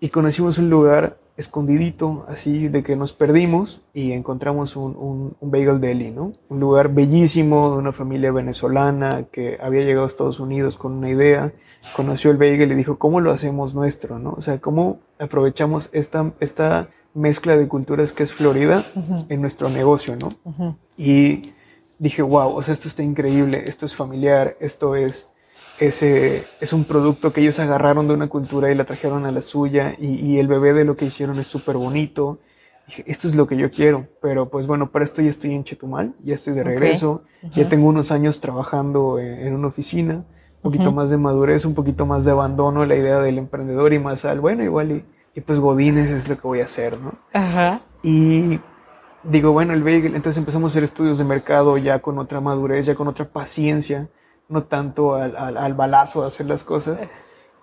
Y conocimos un lugar escondidito, así de que nos perdimos y encontramos un, un, un bagel deli, ¿no? Un lugar bellísimo de una familia venezolana que había llegado a Estados Unidos con una idea, conoció el bagel y dijo, ¿cómo lo hacemos nuestro, no? O sea, ¿cómo aprovechamos esta, esta mezcla de culturas que es Florida en nuestro negocio, ¿no? Y dije, wow, o sea, esto está increíble, esto es familiar, esto es, ese, es un producto que ellos agarraron de una cultura y la trajeron a la suya y, y el bebé de lo que hicieron es súper bonito. Dije, esto es lo que yo quiero, pero pues bueno, para esto ya estoy en Chetumal, ya estoy de regreso, ya tengo unos años trabajando en, en una oficina, un poquito más de madurez, un poquito más de abandono, la idea del emprendedor y más al, bueno, igual y, y pues Godines es lo que voy a hacer, ¿no? Ajá. Y digo, bueno, el bagel, entonces empezamos a hacer estudios de mercado ya con otra madurez, ya con otra paciencia, no tanto al, al, al balazo de hacer las cosas.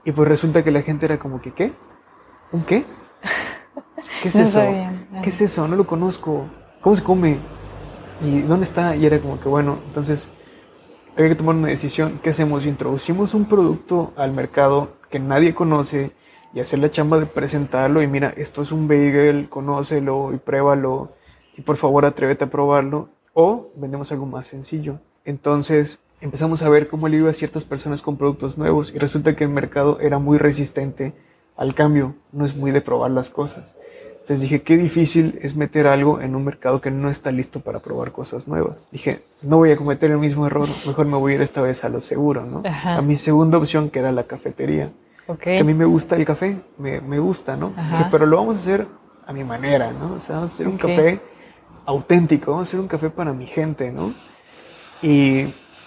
Y pues resulta que la gente era como que, ¿qué? ¿Un qué? ¿Qué es No eso? ¿Qué es eso? No lo conozco. ¿Cómo se come? ¿Y dónde está? Y era como que, bueno, entonces había que tomar una decisión. ¿Qué hacemos? Introducimos un producto al mercado que nadie conoce y hacer la chamba de presentarlo y mira, esto es un bagel, conócelo y pruébalo y por favor atrévete a probarlo o vendemos algo más sencillo. Entonces empezamos a ver cómo le iba a ciertas personas con productos nuevos y resulta que el mercado era muy resistente al cambio, no es muy de probar las cosas. Entonces dije, qué difícil es meter algo en un mercado que no está listo para probar cosas nuevas. Dije, no voy a cometer el mismo error, mejor me voy a ir esta vez a lo seguro, ¿no? Ajá. A mi segunda opción, que era la cafetería. Ok. Que a mí me gusta el café, me, me gusta, ¿no? Dije, pero lo vamos a hacer a mi manera, ¿no? O sea, vamos a hacer un Ok. café auténtico, vamos a hacer un café para mi gente, ¿no? Y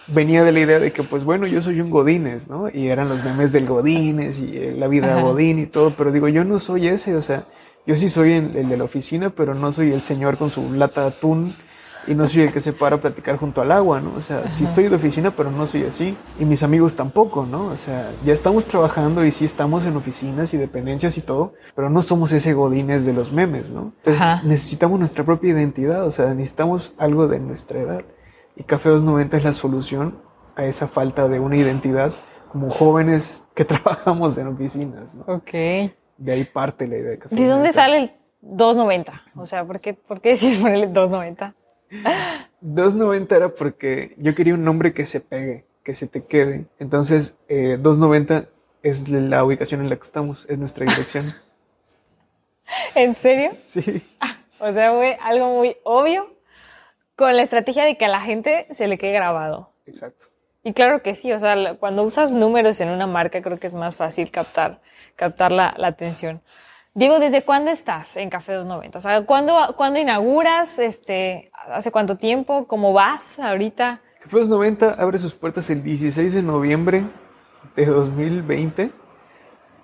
venía de la idea de que, pues bueno, yo soy un Godínez, ¿no? Y eran los memes del Godínez y eh, la vida Ajá. Godín y todo, pero digo, yo no soy ese, o sea, yo sí soy el, el de la oficina, pero no soy el señor con su lata de atún y no soy el que se para a platicar junto al agua, ¿no? O sea, sí estoy de oficina, pero no soy así. Y mis amigos tampoco, ¿no? O sea, ya estamos trabajando y sí estamos en oficinas y dependencias y todo, pero no somos ese godines de los memes, ¿no? Entonces Ajá. necesitamos nuestra propia identidad, o sea, necesitamos algo de nuestra edad. Y Café 290 es la solución a esa falta de una identidad como jóvenes que trabajamos en oficinas, ¿no? Ok. De ahí parte la idea de Café ¿De dónde 290. sale el 290? O sea, ¿por qué, por qué decís ponerle 290? 290 era porque yo quería un nombre que se pegue, que se te quede. Entonces, eh, 290 es la ubicación en la que estamos, es nuestra dirección. ¿En serio? Sí, O sea, fue algo muy obvio con la estrategia de que a la gente se le quede grabado. exacto. Y claro que sí, o sea, cuando usas números en una marca creo que es más fácil captar, captar la, la atención. Diego, ¿desde cuándo estás en Café 290? O sea, ¿cuándo, ¿cuándo inauguras? Este, ¿Hace cuánto tiempo? ¿Cómo vas ahorita? Café 290 abre sus puertas el 16 de noviembre de 2020.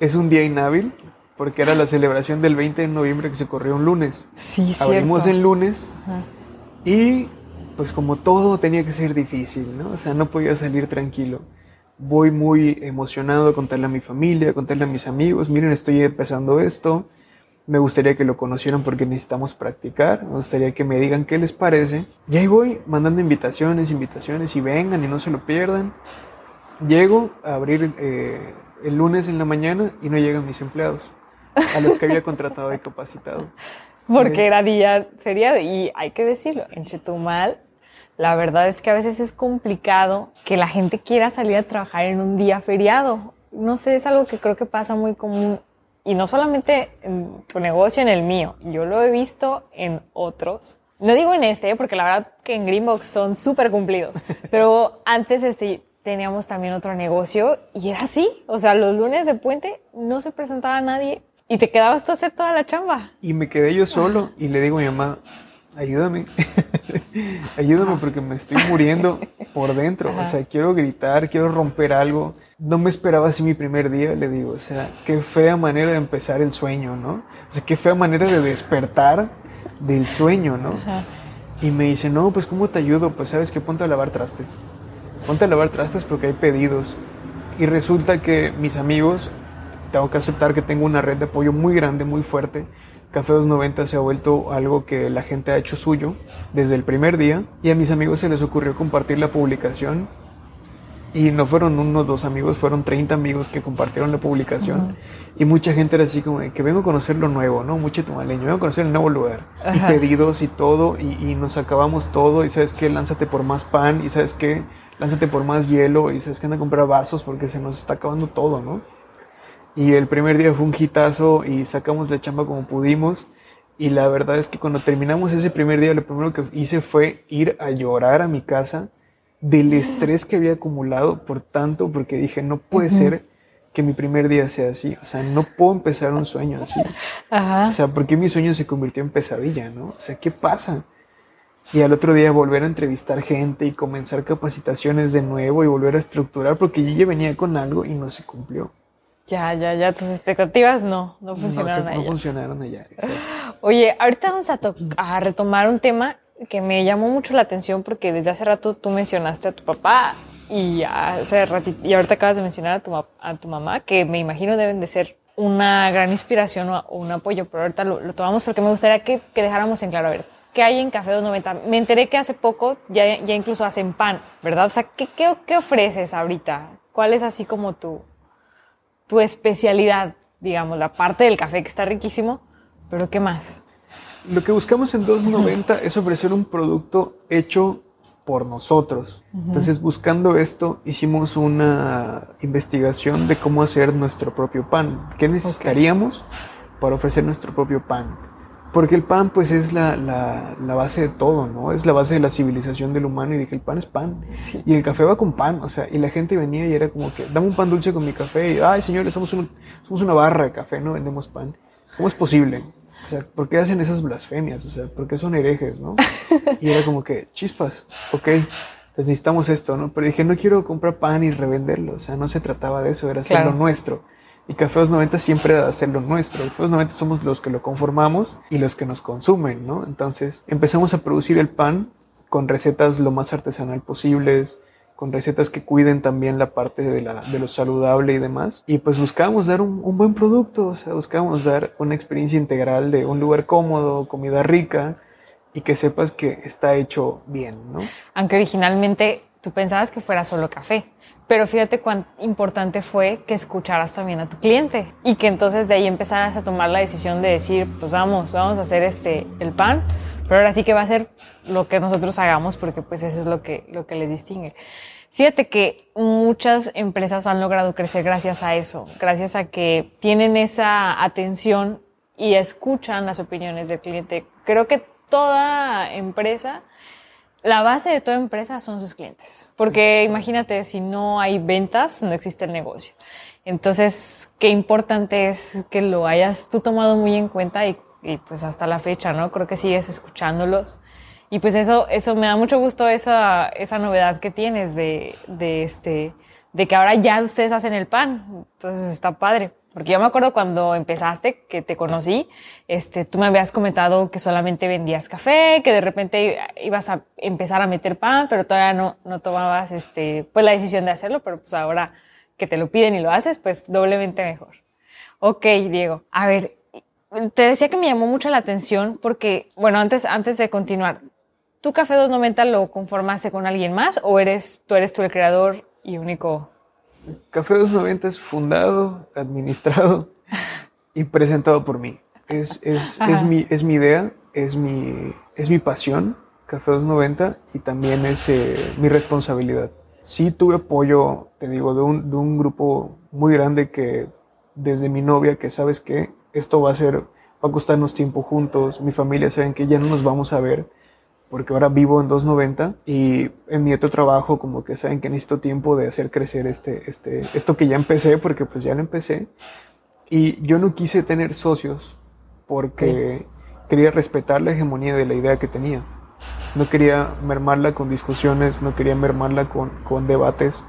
Es un día inhábil porque era la celebración del 20 de noviembre que se corrió un lunes. Sí, Abrimos el lunes Ajá. Y pues como todo tenía que ser difícil, ¿no? O sea, no podía salir tranquilo. Voy muy emocionado a contarle a mi familia, a contarle a mis amigos, miren, estoy empezando esto, me gustaría que lo conocieran porque necesitamos practicar, me gustaría que me digan qué les parece. Y ahí voy mandando invitaciones, invitaciones y vengan y no se lo pierdan. Llego a abrir eh, el lunes en la mañana y no llegan mis empleados, a los que había contratado y capacitado. Porque ¿Ves? era día feriado y hay que decirlo, en Chetumal la verdad es que a veces es complicado que la gente quiera salir a trabajar en un día feriado. No sé, es algo que creo que pasa muy común y no solamente en tu negocio, en el mío, yo lo he visto en otros. No digo en este, porque la verdad que en Greenbox son súper cumplidos, pero antes este, teníamos también otro negocio y era así. O sea, los lunes de puente no se presentaba nadie y te quedabas tú a hacer toda la chamba. Y me quedé yo solo y le digo a mi mamá, ayúdame, ayúdame porque me estoy muriendo por dentro. O sea, quiero gritar, quiero romper algo. No me esperaba así mi primer día, le digo. O sea, qué fea manera de empezar el sueño, ¿no? O sea, qué fea manera de despertar del sueño, ¿no? Y me dice, no, pues ¿cómo te ayudo? Pues sabes que ponte a lavar trastes. Ponte a lavar trastes porque hay pedidos. Y resulta que mis amigos, tengo que aceptar que tengo una red de apoyo muy grande, muy fuerte. Café 290 se ha vuelto algo que la gente ha hecho suyo desde el primer día y a mis amigos se les ocurrió compartir la publicación. Y no fueron uno o dos amigos, fueron 30 amigos que compartieron la publicación. Y mucha gente era así como que vengo a conocer lo nuevo, ¿no? Mucho tumaleño, vengo a conocer el nuevo lugar. Y pedidos y todo y, nos acabamos todo y sabes que lánzate por más pan y sabes que lánzate por más hielo y sabes que anda a comprar vasos porque se nos está acabando todo, ¿no? Y el primer día fue un hitazo y sacamos la chamba como pudimos. Y la verdad es que cuando terminamos ese primer día, lo primero que hice fue ir a llorar a mi casa del estrés que había acumulado por tanto, porque dije, no puede ser que mi primer día sea así. O sea, no puedo empezar un sueño así. O sea, ¿por qué mi sueño se convirtió en pesadilla, no? O sea, ¿qué pasa? Y al otro día volver a entrevistar gente y comenzar capacitaciones de nuevo y volver a estructurar, porque yo ya venía con algo y no se cumplió. Ya, ya, ya, tus expectativas no, no funcionaron allá. No funcionaron allá, Oye, ahorita vamos a, retomar un tema que me llamó mucho la atención porque desde hace rato tú mencionaste a tu papá y, hace y ahorita acabas de mencionar a tu, a tu mamá, que me imagino deben de ser una gran inspiración o un apoyo, pero ahorita lo, tomamos porque me gustaría que, que, dejáramos en claro, a ver, ¿qué hay en Café 290? Me enteré que hace poco ya, ya incluso hacen pan, ¿verdad? O sea, ¿qué, qué, qué ofreces ahorita? ¿Cuál es así como tu, tu especialidad, digamos, la parte del café que está riquísimo, pero ¿qué más? Lo que buscamos en 290 es ofrecer un producto hecho por nosotros. Entonces, buscando esto, hicimos una investigación de cómo hacer nuestro propio pan. ¿Qué necesitaríamos para ofrecer nuestro propio pan? Porque el pan, pues, es la, la, base de todo, ¿no? Es la base de la civilización del humano. Y dije, el pan es pan. Y el café va con pan, o sea, y la gente venía y era como que, dame un pan dulce con mi café. Y, ay, señores, somos, somos una barra de café, ¿no? Vendemos pan. ¿Cómo es posible? O sea, ¿por qué hacen esas blasfemias? O sea, ¿por qué son herejes, no? Y era como que, chispas, ok, pues necesitamos esto, ¿no? Pero dije, no quiero comprar pan y revenderlo. O sea, no se trataba de eso, era hacerlo nuestro. Y Café 290 siempre era hacer lo nuestro. Café 290 somos los que lo conformamos y los que nos consumen, ¿no? Entonces empezamos a producir el pan con recetas lo más artesanal posibles, con recetas que cuiden también la parte de, la, de lo saludable y demás. Y pues buscábamos dar un, un, buen producto, o sea, buscábamos dar una experiencia integral de un lugar cómodo, comida rica y que sepas que está hecho bien, ¿no? Aunque originalmente tú pensabas que fuera solo café. Pero fíjate cuán importante fue que escucharas también a tu cliente y que entonces de ahí empezaras a tomar la decisión de decir, pues vamos, vamos a hacer este, el pan, pero ahora sí que va a ser lo que nosotros hagamos porque pues eso es lo que, lo que les distingue. Fíjate que muchas empresas han logrado crecer gracias a eso, gracias a que tienen esa atención y escuchan las opiniones del cliente. Creo que toda empresa la base de toda empresa son sus clientes. Porque imagínate, si no hay ventas, no existe el negocio. Entonces, qué importante es que lo hayas tú tomado muy en cuenta y, pues hasta la fecha, ¿no? Creo que sigues escuchándolos. Y pues eso, eso me da mucho gusto esa, esa novedad que tienes de, de este, de que ahora ya ustedes hacen el pan. Entonces está padre. Porque yo me acuerdo cuando empezaste, que te conocí, este, tú me habías comentado que solamente vendías café, que de repente ibas a empezar a meter pan, pero todavía no, no tomabas, este, pues la decisión de hacerlo, pero pues ahora que te lo piden y lo haces, pues doblemente mejor. Ok, Diego. A ver, te decía que me llamó mucho la atención porque, bueno, antes, antes de continuar, ¿tú Café 290 lo conformaste con alguien más o eres, tú eres tú el creador y único Café 290 es fundado, administrado y presentado por mí. Es, es, es, mi, es mi idea, es mi, es mi pasión, Café 290, y también es eh, mi responsabilidad. Sí tuve apoyo, te digo, de un, de un grupo muy grande que desde mi novia que sabes que esto va a ser, va a costarnos tiempo juntos, mi familia saben que ya no nos vamos a ver porque ahora vivo en 290 y en mi otro trabajo como que saben que necesito tiempo de hacer crecer este, este, esto que ya empecé porque pues ya lo empecé y yo no quise tener socios porque quería respetar la hegemonía de la idea que tenía. No quería mermarla con discusiones, no quería mermarla con, con debates.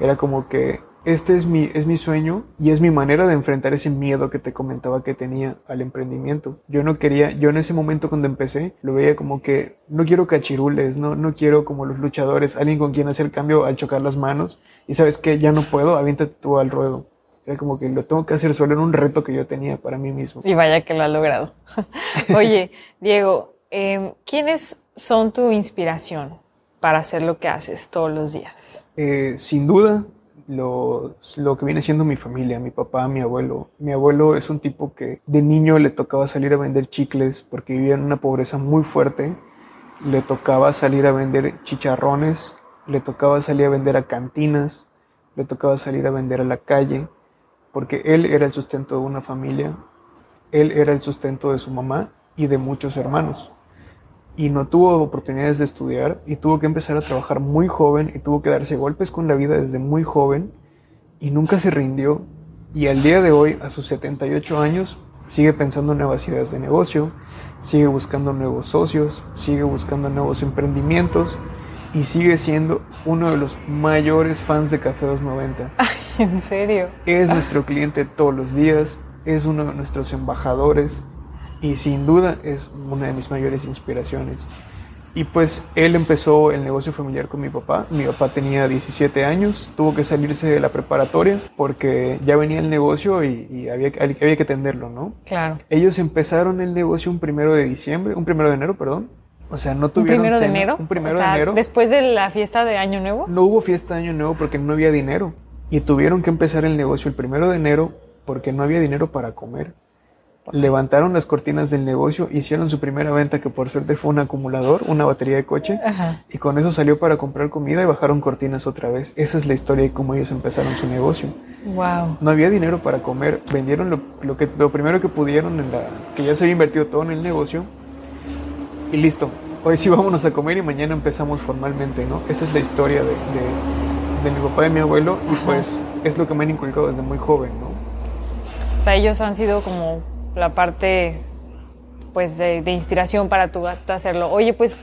Era como que este es mi, es mi sueño y es mi manera de enfrentar ese miedo que te comentaba que tenía al emprendimiento. Yo no quería, yo en ese momento cuando empecé, lo veía como que no quiero cachirules, no, no quiero como los luchadores, alguien con quien hacer cambio al chocar las manos y sabes que ya no puedo, aviéntate tú al ruedo. Era como que lo tengo que hacer solo, era un reto que yo tenía para mí mismo. Y vaya que lo ha logrado. Oye, Diego, em, ¿quiénes son tu inspiración para hacer lo que haces todos los días? Eh, sin duda, lo, que viene siendo mi familia, mi papá, mi abuelo. Mi abuelo es un tipo que de niño le tocaba salir a vender chicles porque vivía en una pobreza muy fuerte. Le tocaba salir a vender chicharrones, le tocaba salir a vender a cantinas, le tocaba salir a vender a la calle, porque él era el sustento de una familia, él era el sustento de su mamá y de muchos hermanos y no tuvo oportunidades de estudiar y tuvo que empezar a trabajar muy joven y tuvo que darse golpes con la vida desde muy joven y nunca se rindió y al día de hoy, a sus 78 años, sigue pensando en nuevas ideas de negocio, sigue buscando nuevos socios, sigue buscando nuevos emprendimientos y sigue siendo uno de los mayores fans de Café 290. Ay, ¿En serio? Es nuestro cliente todos los días, es uno de nuestros embajadores y sin duda es una de mis mayores inspiraciones. Y pues él empezó el negocio familiar con mi papá. Mi papá tenía 17 años, tuvo que salirse de la preparatoria porque ya venía el negocio y, había, había, que atenderlo, ¿no? Claro. Ellos empezaron el negocio un primero de diciembre, un primero de enero, perdón. O sea, no tuvieron. ¿Un primero de enero? Un primero de enero. ¿Después de la fiesta de Año Nuevo? No hubo fiesta de Año Nuevo porque no había dinero. Y tuvieron que empezar el negocio el primero de enero porque no había dinero para comer levantaron las cortinas del negocio, hicieron su primera venta que por suerte fue un acumulador, una batería de coche, y con eso salió para comprar comida y bajaron cortinas otra vez. Esa es la historia de cómo ellos empezaron su negocio. Wow. No había dinero para comer, vendieron lo, que, lo primero que pudieron, en la, que ya se había invertido todo en el negocio, y listo. Hoy sí vámonos a comer y mañana empezamos formalmente, ¿no? Esa es la historia de, de, mi papá y mi abuelo, y pues es lo que me han inculcado desde muy joven, ¿no? O sea, ellos han sido como la parte pues de, inspiración para tu hacerlo. Oye, pues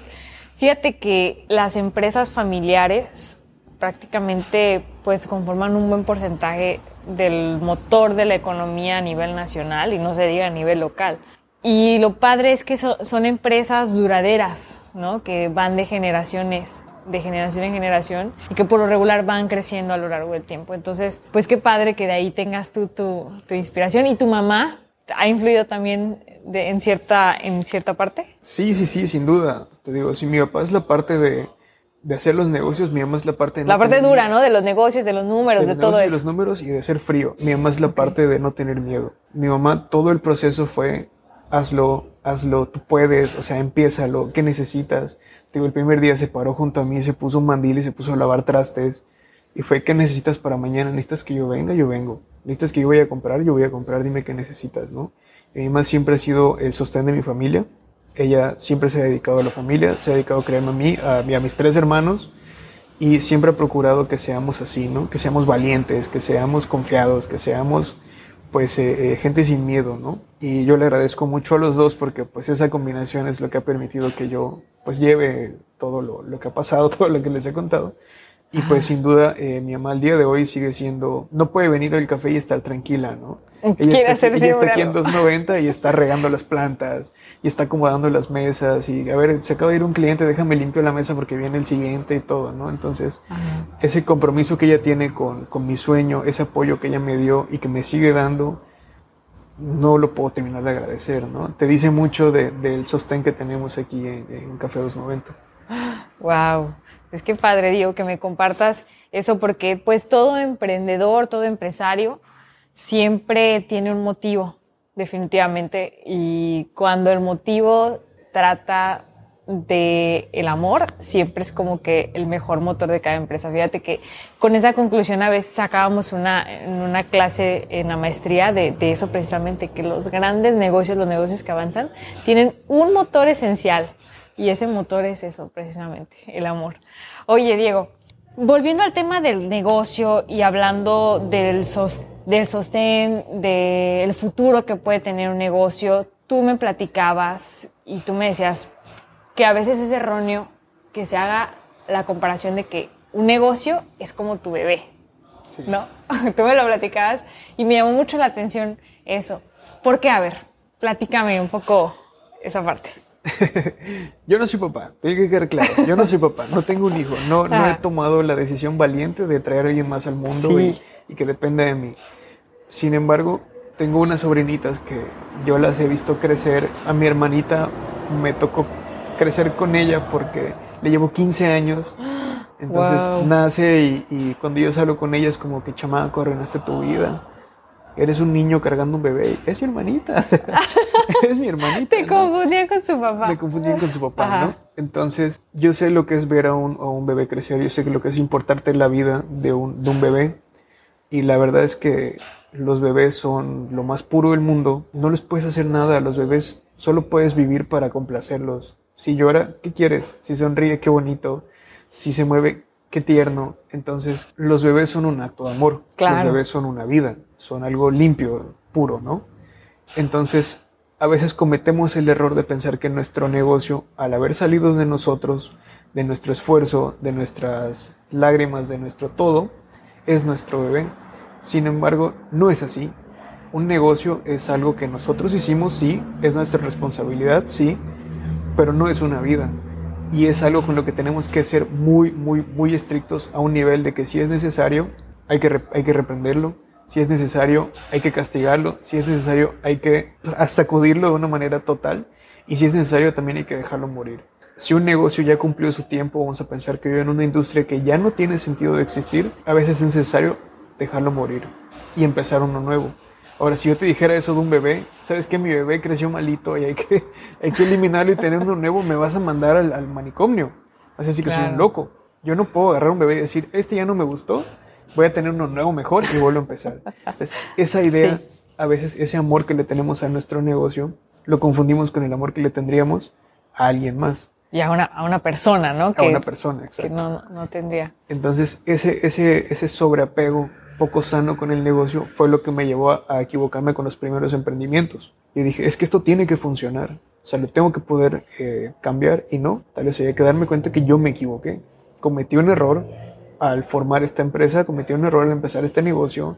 fíjate que las empresas familiares prácticamente pues conforman un buen porcentaje del motor de la economía a nivel nacional y no se diga a nivel local. Y lo padre es que son empresas duraderas, ¿no? Que van de generaciones, de generación en generación y que por lo regular van creciendo a lo largo del tiempo. Entonces, pues qué padre que de ahí tengas tú tu, tu inspiración y tu mamá ha influido también en, cierta, en cierta parte? Sí, sí, sí, sin duda. Te digo, si mi papá es la parte de, de hacer los negocios, mi mamá es la parte de... la parte dura, ¿no? De los negocios, de los números, de, todo eso. De los números y de ser frío. Mi mamá es la parte de no tener miedo. Mi mamá, todo el proceso fue, hazlo, hazlo, tú puedes, o sea, empiézalo, ¿qué necesitas? Te digo, el primer día se paró junto a mí, se puso un mandil y se puso a lavar trastes. Y fue, ¿qué necesitas para mañana? ¿Necesitas que yo venga? Yo vengo. ¿Necesitas que yo vaya a comprar? Yo voy a comprar. Dime qué necesitas, ¿no? Mi mamá siempre ha sido el sostén de mi familia. Ella siempre se ha dedicado a la familia, se ha dedicado a crearme a mí, a, a mis tres hermanos. Y siempre ha procurado que seamos así, ¿no? Que seamos valientes, que seamos confiados, que seamos, pues, eh, eh, gente sin miedo, ¿no? Y yo le agradezco mucho a los dos porque, pues, esa combinación es lo que ha permitido que yo, pues, lleve todo lo que ha pasado, todo lo que les he contado. Y pues sin duda eh, mi mamá al día de hoy sigue siendo, no puede venir al café y estar tranquila, ¿no? Ella, está, ella está aquí en 290 y está regando las plantas y está acomodando las mesas y a ver, se acaba de ir un cliente, déjame limpio la mesa porque viene el siguiente y todo, ¿no? Entonces, ese compromiso que ella tiene con, con, mi sueño, ese apoyo que ella me dio y que me sigue dando, no lo puedo terminar de agradecer, ¿no? Te dice mucho de, del sostén que tenemos aquí en, en Café 290. Wow. Es que padre, digo, que me compartas eso porque pues todo emprendedor, todo empresario siempre tiene un motivo, definitivamente. Y cuando el motivo trata de el amor siempre es como que el mejor motor de cada empresa. Fíjate que con esa conclusión a veces sacábamos una, una clase en la maestría de eso precisamente, que los grandes negocios, los negocios que avanzan, tienen un motor esencial y ese motor es eso precisamente, el amor. Oye, Diego, volviendo al tema del negocio y hablando del, del sostén, del futuro que puede tener un negocio, tú me platicabas y tú me decías, que a veces es erróneo que se haga la comparación de que un negocio es como tu bebé, ¿no? Tú me lo platicabas y me llamó mucho la atención eso. ¿Por qué? A ver, platícame un poco esa parte. Yo no soy papá, tiene que quedar claro. Yo no soy papá, no tengo un hijo. No, no he ah. tomado la decisión valiente de traer a alguien más al mundo y, y, que dependa de mí. Sin embargo, tengo unas sobrinitas que yo las he visto crecer. A mi hermanita me tocó crecer con ella porque le llevo 15 años. Entonces nace y, cuando yo salgo con ella es como que chamaco, arruinaste tu vida. Eres un niño cargando un bebé. Es mi hermanita. es mi hermanita. Te confundían con su papá. Me confundían con su papá, ¿no? Entonces, yo sé lo que es ver a un, a un, bebé crecer. Yo sé lo que es importarte la vida de un, de un bebé. Y la verdad es que los bebés son lo más puro del mundo. No les puedes hacer nada a los bebés. Solo puedes vivir para complacerlos. Si llora, ¿qué quieres? Si sonríe, qué bonito. Si se mueve, qué tierno. Entonces, los bebés son un acto de amor. Los bebés son una vida, son algo limpio, puro, ¿no? Entonces, a veces cometemos el error de pensar que nuestro negocio, al haber salido de nosotros, de nuestro esfuerzo, de nuestras lágrimas, de nuestro todo, es nuestro bebé. Sin embargo, no es así. Un negocio es algo que nosotros hicimos, sí, es nuestra responsabilidad, sí, pero no es una vida. Y es algo con lo que tenemos que ser muy, muy, muy estrictos a un nivel de que si es necesario, hay que, hay que reprenderlo, si es necesario, hay que castigarlo, si es necesario, hay que sacudirlo de una manera total, y si es necesario, también hay que dejarlo morir. Si un negocio ya cumplió su tiempo, vamos a pensar que vive en una industria que ya no tiene sentido de existir, a veces es necesario dejarlo morir y empezar uno nuevo. Ahora, si yo te dijera eso de un bebé, sabes que mi bebé creció malito y hay que, hay que eliminarlo y tener uno nuevo, me vas a mandar al, al manicomio. Así que soy un loco. Yo no puedo agarrar un bebé y decir, este ya no me gustó, voy a tener uno nuevo mejor y vuelvo a empezar. Entonces, esa idea, a veces ese amor que le tenemos a nuestro negocio, lo confundimos con el amor que le tendríamos a alguien más. Y a una, a una persona, ¿no? A una persona, exacto. Que no, no tendría. Entonces, ese, ese, ese sobreapego poco sano con el negocio fue lo que me llevó a, equivocarme con los primeros emprendimientos. Y dije, es que esto tiene que funcionar. O sea, lo tengo que poder eh, cambiar y no. Tal vez había que darme cuenta que yo me equivoqué. Cometí un error al formar esta empresa, cometí un error al empezar este negocio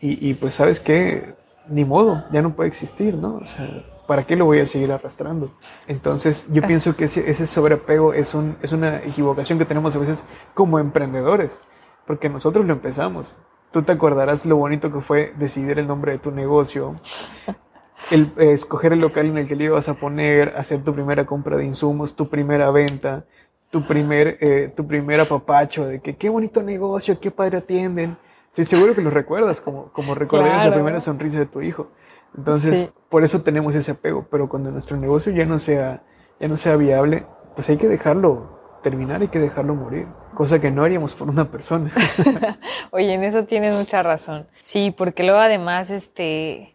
y, y pues sabes qué, ni modo, ya no puede existir, ¿no? O sea, ¿para qué lo voy a seguir arrastrando? Entonces, yo ah. pienso que ese, ese sobreapego es, un, es una equivocación que tenemos a veces como emprendedores, porque nosotros lo empezamos. Tú te acordarás lo bonito que fue decidir el nombre de tu negocio, el, eh, escoger el local en el que le ibas a poner, hacer tu primera compra de insumos, tu primera venta, tu primer, eh, tu primer apapacho de que qué bonito negocio, qué padre atienden. Sí, seguro que lo recuerdas, como, como recordarías la primera sonrisa de tu hijo. Entonces, por eso tenemos ese apego, pero cuando nuestro negocio ya no sea, ya no sea viable, pues hay que dejarlo terminar, hay que dejarlo morir cosa que no haríamos por una persona. Oye, en eso tienes mucha razón. Sí, porque luego además, este,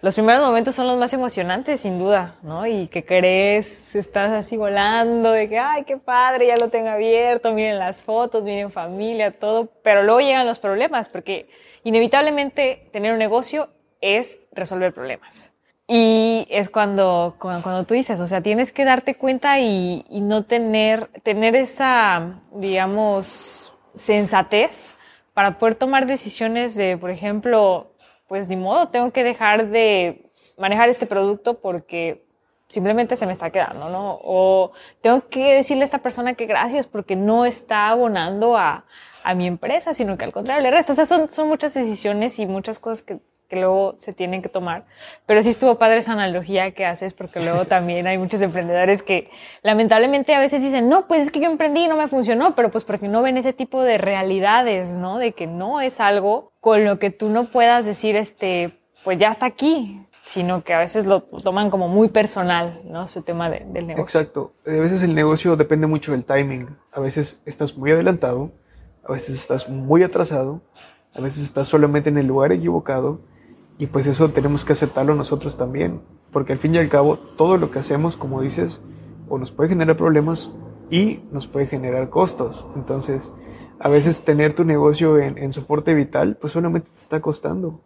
los primeros momentos son los más emocionantes, sin duda, ¿no? Y que crees, estás así volando, de que, ay, qué padre, ya lo tengo abierto, miren las fotos, miren familia, todo, pero luego llegan los problemas, porque inevitablemente tener un negocio es resolver problemas. Y es cuando, cuando, tú dices, o sea, tienes que darte cuenta y, y, no tener, tener esa, digamos, sensatez para poder tomar decisiones de, por ejemplo, pues ni modo, tengo que dejar de manejar este producto porque simplemente se me está quedando, ¿no? O tengo que decirle a esta persona que gracias porque no está abonando a, a mi empresa, sino que al contrario le resta. O sea, son, son muchas decisiones y muchas cosas que que luego se tienen que tomar. Pero sí estuvo padre esa analogía que haces, porque luego también hay muchos emprendedores que lamentablemente a veces dicen, no, pues es que yo emprendí y no me funcionó, pero pues porque no ven ese tipo de realidades, ¿no? De que no es algo con lo que tú no puedas decir, este, pues ya está aquí, sino que a veces lo toman como muy personal, ¿no? Su tema del negocio. Exacto. A veces el negocio depende mucho del timing. A veces estás muy adelantado, a veces estás muy atrasado, a veces estás solamente en el lugar equivocado y pues eso tenemos que aceptarlo nosotros también, porque al fin y al cabo todo lo que hacemos, como dices, o nos puede generar problemas y nos puede generar costos. Entonces, a veces tener tu negocio en, en soporte vital, pues solamente te está costando.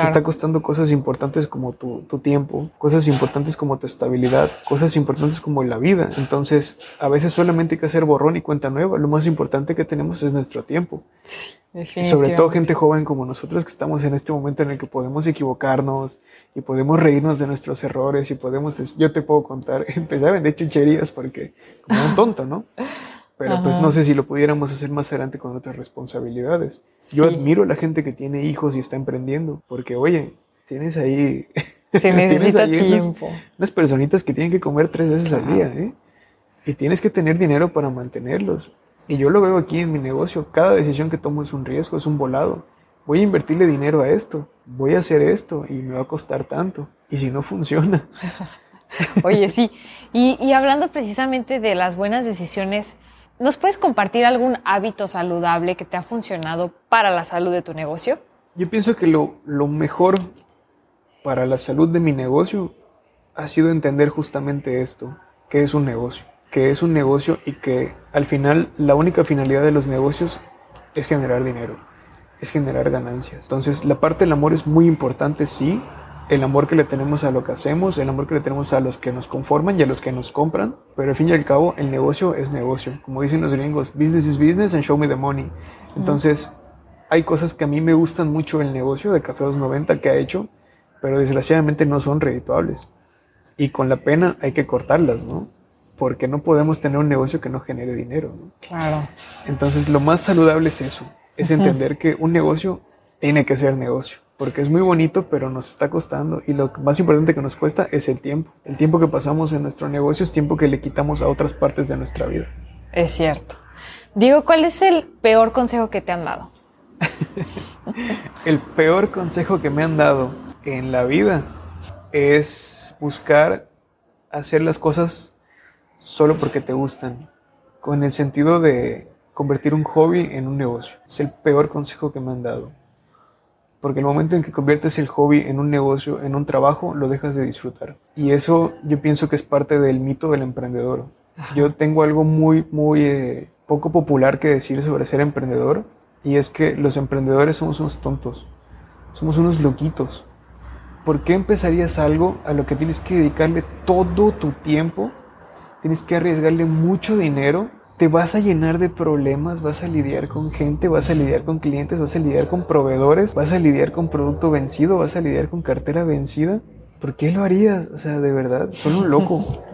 Te está costando cosas importantes como tu, tu, tiempo, cosas importantes como tu estabilidad, cosas importantes como la vida. Entonces, a veces solamente hay que hacer borrón y cuenta nueva. Lo más importante que tenemos es nuestro tiempo. Sí, y sobre todo gente joven como nosotros que estamos en este momento en el que podemos equivocarnos y podemos reírnos de nuestros errores y podemos, yo te puedo contar, empecé a vender chucherías porque como un tonto, ¿no? Pero pues no sé si lo pudiéramos hacer más adelante con otras responsabilidades. Yo admiro a la gente que tiene hijos y está emprendiendo, porque oye, tienes ahí... Se necesita tiempo. Unas, personitas que tienen que comer tres veces al día, ¿eh? Y tienes que tener dinero para mantenerlos. Y yo lo veo aquí en mi negocio. Cada decisión que tomo es un riesgo, es un volado. Voy a invertirle dinero a esto, voy a hacer esto y me va a costar tanto. Y si no funciona. Oye, sí. Y, y hablando precisamente de las buenas decisiones, ¿Nos puedes compartir algún hábito saludable que te ha funcionado para la salud de tu negocio? Yo pienso que lo, mejor para la salud de mi negocio ha sido entender justamente esto, que es un negocio, que es un negocio y que al final la única finalidad de los negocios es generar dinero, es generar ganancias. Entonces la parte del amor es muy importante, sí, el amor que le tenemos a lo que hacemos, el amor que le tenemos a los que nos conforman y a los que nos compran, pero al fin y al cabo el negocio es negocio. Como dicen los gringos, business is business and show me the money. Entonces, hay cosas que a mí me gustan mucho el negocio de Café 290 que ha hecho, pero desgraciadamente no son redituables. Y con la pena hay que cortarlas, ¿no? Porque no podemos tener un negocio que no genere dinero, ¿no? Claro. Entonces, lo más saludable es eso, es entender que un negocio tiene que ser negocio porque es muy bonito, pero nos está costando. Y lo más importante que nos cuesta es el tiempo. El tiempo que pasamos en nuestro negocio es tiempo que le quitamos a otras partes de nuestra vida. Es cierto. Diego, ¿cuál es el peor consejo que te han dado? el peor consejo que me han dado en la vida es buscar hacer las cosas solo porque te gustan, con el sentido de convertir un hobby en un negocio. Es el peor consejo que me han dado porque el momento en que conviertes el hobby en un negocio, en un trabajo, lo dejas de disfrutar. Y eso yo pienso que es parte del mito del emprendedor. Yo tengo algo muy, muy eh, poco popular que decir sobre ser emprendedor, y es que los emprendedores somos unos tontos, somos unos loquitos. ¿Por qué empezarías algo a lo que tienes que dedicarle todo tu tiempo? Tienes que arriesgarle mucho dinero te vas a llenar de problemas, vas a lidiar con gente, vas a lidiar con clientes, vas a lidiar con proveedores, vas a lidiar con producto vencido, vas a lidiar con cartera vencida. ¿Por qué lo harías? O sea, de verdad, solo un loco.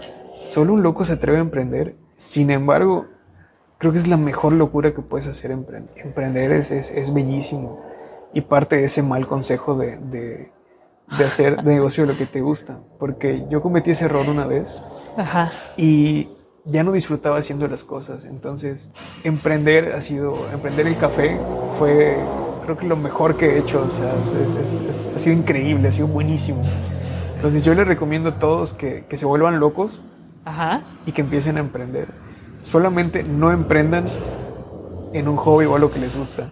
Solo un loco se atreve a emprender. Sin embargo, creo que es la mejor locura que puedes hacer emprender. Emprender es, es, bellísimo. Y parte de ese mal consejo de, de, de hacer negocio lo que te gusta. Porque yo cometí ese error una vez. Ajá. Y ya no disfrutaba haciendo las cosas. Entonces, emprender ha sido, emprender el café fue, creo que lo mejor que he hecho. O sea, ha sido increíble, ha sido buenísimo. Entonces, yo les recomiendo a todos que, que se vuelvan locos y que empiecen a emprender. Solamente no emprendan en un hobby o algo que les gusta.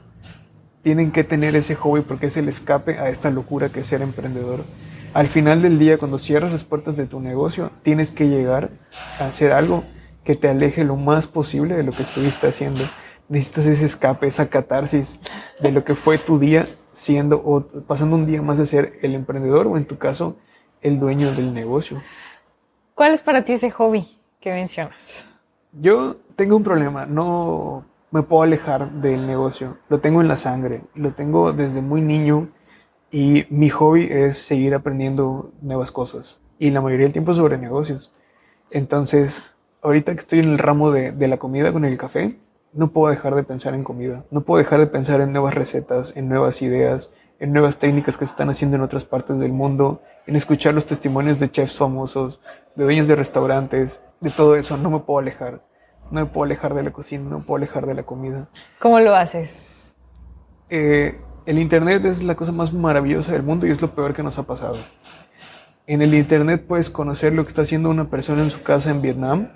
Tienen que tener ese hobby porque es el escape a esta locura que es ser emprendedor. Al final del día, cuando cierras las puertas de tu negocio, tienes que llegar a hacer algo que te aleje lo más posible de lo que estuviste haciendo. Necesitas ese escape, esa catarsis de lo que fue tu día siendo o pasando un día más de ser el emprendedor o en tu caso el dueño del negocio. ¿Cuál es para ti ese hobby que mencionas? Yo tengo un problema, no me puedo alejar del negocio, lo tengo en la sangre, lo tengo desde muy niño y mi hobby es seguir aprendiendo nuevas cosas y la mayoría del tiempo sobre negocios. Entonces, ahorita que estoy en el ramo de, de, la comida con el café, no puedo dejar de pensar en comida. No puedo dejar de pensar en nuevas recetas, en nuevas ideas, en nuevas técnicas que se están haciendo en otras partes del mundo, en escuchar los testimonios de chefs famosos, de dueños de restaurantes, de todo eso. No me puedo alejar. No me puedo alejar de la cocina, no me puedo alejar de la comida. ¿Cómo lo haces? Eh, el Internet es la cosa más maravillosa del mundo y es lo peor que nos ha pasado. En el Internet puedes conocer lo que está haciendo una persona en su casa en Vietnam,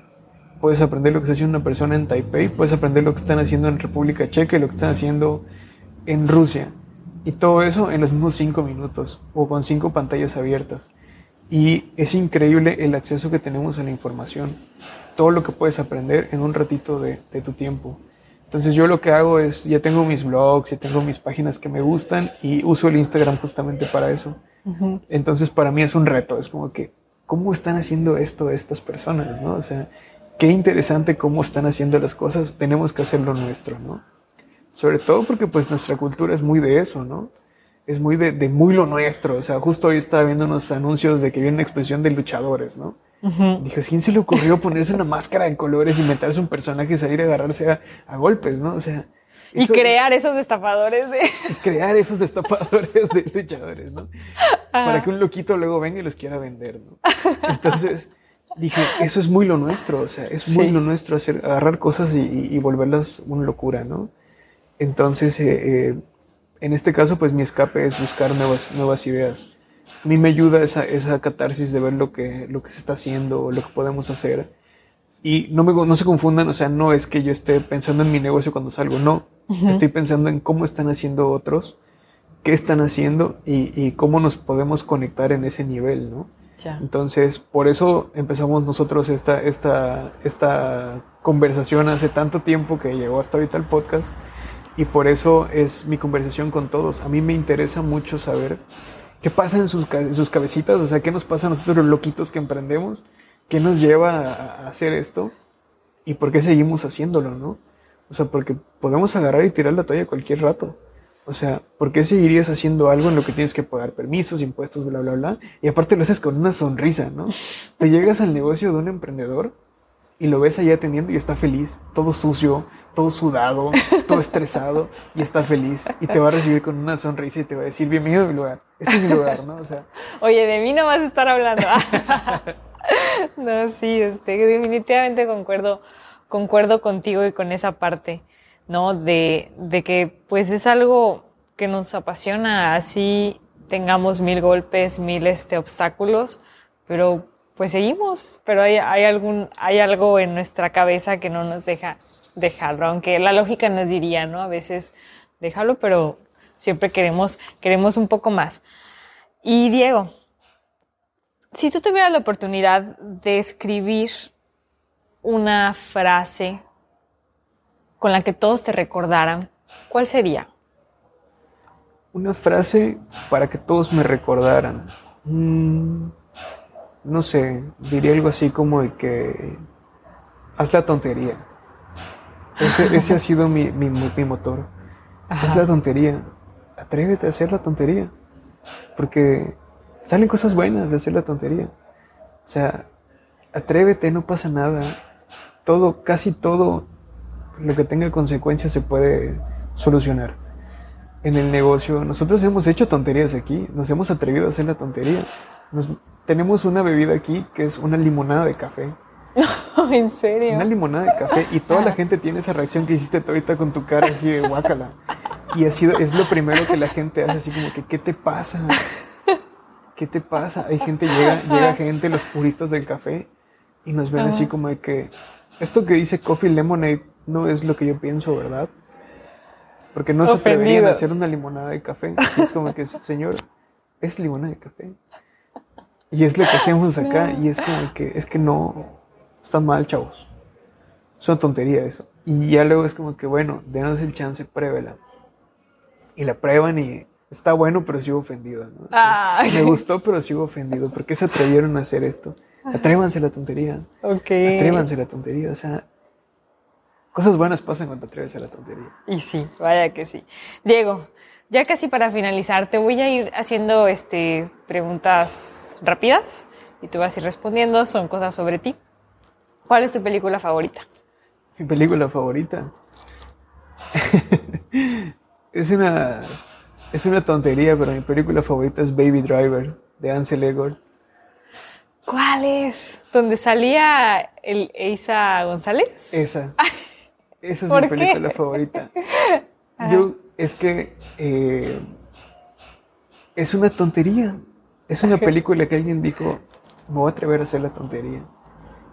puedes aprender lo que está haciendo una persona en Taipei, puedes aprender lo que están haciendo en República Checa y lo que están haciendo en Rusia. Y todo eso en los mismos cinco minutos o con cinco pantallas abiertas. Y es increíble el acceso que tenemos a la información. Todo lo que puedes aprender en un ratito de, de tu tiempo. Entonces yo lo que hago es, ya tengo mis blogs, ya tengo mis páginas que me gustan y uso el Instagram justamente para eso. Entonces para mí es un reto, es como que, ¿cómo están haciendo esto estas personas? ¿no? O sea, qué interesante cómo están haciendo las cosas, tenemos que hacerlo nuestro, ¿no? Sobre todo porque pues nuestra cultura es muy de eso, ¿no? Es muy de, de muy lo nuestro. O sea, justo hoy estaba viendo unos anuncios de que viene una expresión de luchadores, ¿no? Dije, ¿quién se le ocurrió ponerse una máscara de colores, inventarse un personaje y salir a agarrarse a, a golpes, ¿no? O sea... Y crear esos destapadores de... crear esos destapadores de luchadores, ¿no? Para que un loquito luego venga y los quiera vender, ¿no? Entonces dije, eso es muy lo nuestro, o sea, es muy lo nuestro hacer, agarrar cosas y, y, volverlas una locura, ¿no? Entonces, eh, eh, en este caso, pues mi escape es buscar nuevas, nuevas ideas. A mí me ayuda esa, esa catarsis de ver lo que, lo que se está haciendo, lo que podemos hacer. Y no, me, no se confundan, o sea, no es que yo esté pensando en mi negocio cuando salgo, no. Estoy pensando en cómo están haciendo otros, qué están haciendo y, y cómo nos podemos conectar en ese nivel, ¿no? Entonces, por eso empezamos nosotros esta, esta, esta conversación hace tanto tiempo que llegó hasta ahorita el podcast y por eso es mi conversación con todos. A mí me interesa mucho saber qué pasa en sus, cabecitas, o sea, qué nos pasa a nosotros los loquitos que emprendemos, qué nos lleva a, a hacer esto y por qué seguimos haciéndolo, ¿no? O sea, porque podemos agarrar y tirar la toalla cualquier rato. O sea, ¿por qué seguirías haciendo algo en lo que tienes que pagar permisos, impuestos, bla, bla, bla? Y aparte lo haces con una sonrisa, ¿no? Te llegas al negocio de un emprendedor y lo ves allá atendiendo y está feliz, todo sucio, todo sudado, todo estresado y está feliz. Y te va a recibir con una sonrisa y te va a decir, bienvenido a mi lugar. Este es mi lugar, ¿no? O sea. Oye, de mí no vas a estar hablando. no, sí, este, definitivamente concuerdo concuerdo contigo y con esa parte, ¿no? De, de que pues es algo que nos apasiona, así tengamos mil golpes, mil este, obstáculos, pero pues seguimos, pero hay, hay, algún, hay algo en nuestra cabeza que no nos deja dejarlo, aunque la lógica nos diría, ¿no? A veces déjalo, pero siempre queremos, queremos un poco más. Y Diego, si tú tuvieras la oportunidad de escribir una frase con la que todos te recordaran, ¿cuál sería? Una frase para que todos me recordaran. Mm, no sé, diría algo así como de que haz la tontería. Ese, ha sido mi, mi, mi motor. Haz la tontería. Atrévete a hacer la tontería. Porque salen cosas buenas de hacer la tontería. O sea, atrévete, no pasa nada todo, casi todo lo que tenga consecuencias se puede solucionar. En el negocio, nosotros hemos hecho tonterías aquí, nos hemos atrevido a hacer la tontería. tenemos una bebida aquí que es una limonada de café. ¿En serio? Una limonada de café y toda la gente tiene esa reacción que hiciste ahorita con tu cara así de guácala. Y ha sido, es lo primero que la gente hace, así como que, ¿qué te pasa? ¿Qué te pasa? Hay gente, llega, llega gente, los puristas del café, y nos ven así como de que, esto que dice Coffee Lemonade no es lo que yo pienso, ¿verdad? Porque no se atreverían a hacer una limonada de café. Es como que, señor, es limonada de café. Y es lo que hacemos acá. Y es como que, es que no, está mal, chavos. Es una tontería eso. Y ya luego es como que, bueno, denos el chance, pruébela. Y la prueban y está bueno, pero sigo ofendido. ¿no? me gustó, pero sigo ofendido. ¿Por qué se atrevieron a hacer esto? Atrévanse a la tontería. Ok. Atrévanse a la tontería. O sea, cosas buenas pasan cuando te atreves a la tontería. Y sí, vaya que sí. Diego, ya casi para finalizar, te voy a ir haciendo este, preguntas rápidas y tú vas a ir respondiendo. Son cosas sobre ti. ¿Cuál es tu película favorita? Mi película favorita. es una es una tontería, pero mi película favorita es Baby Driver de Ansel Elgort. ¿Cuál es? ¿Donde salía el Eisa González? Esa. Esa es mi película favorita. Yo, es que eh, es una tontería. Es una película que alguien dijo, me voy a atrever a hacer la tontería.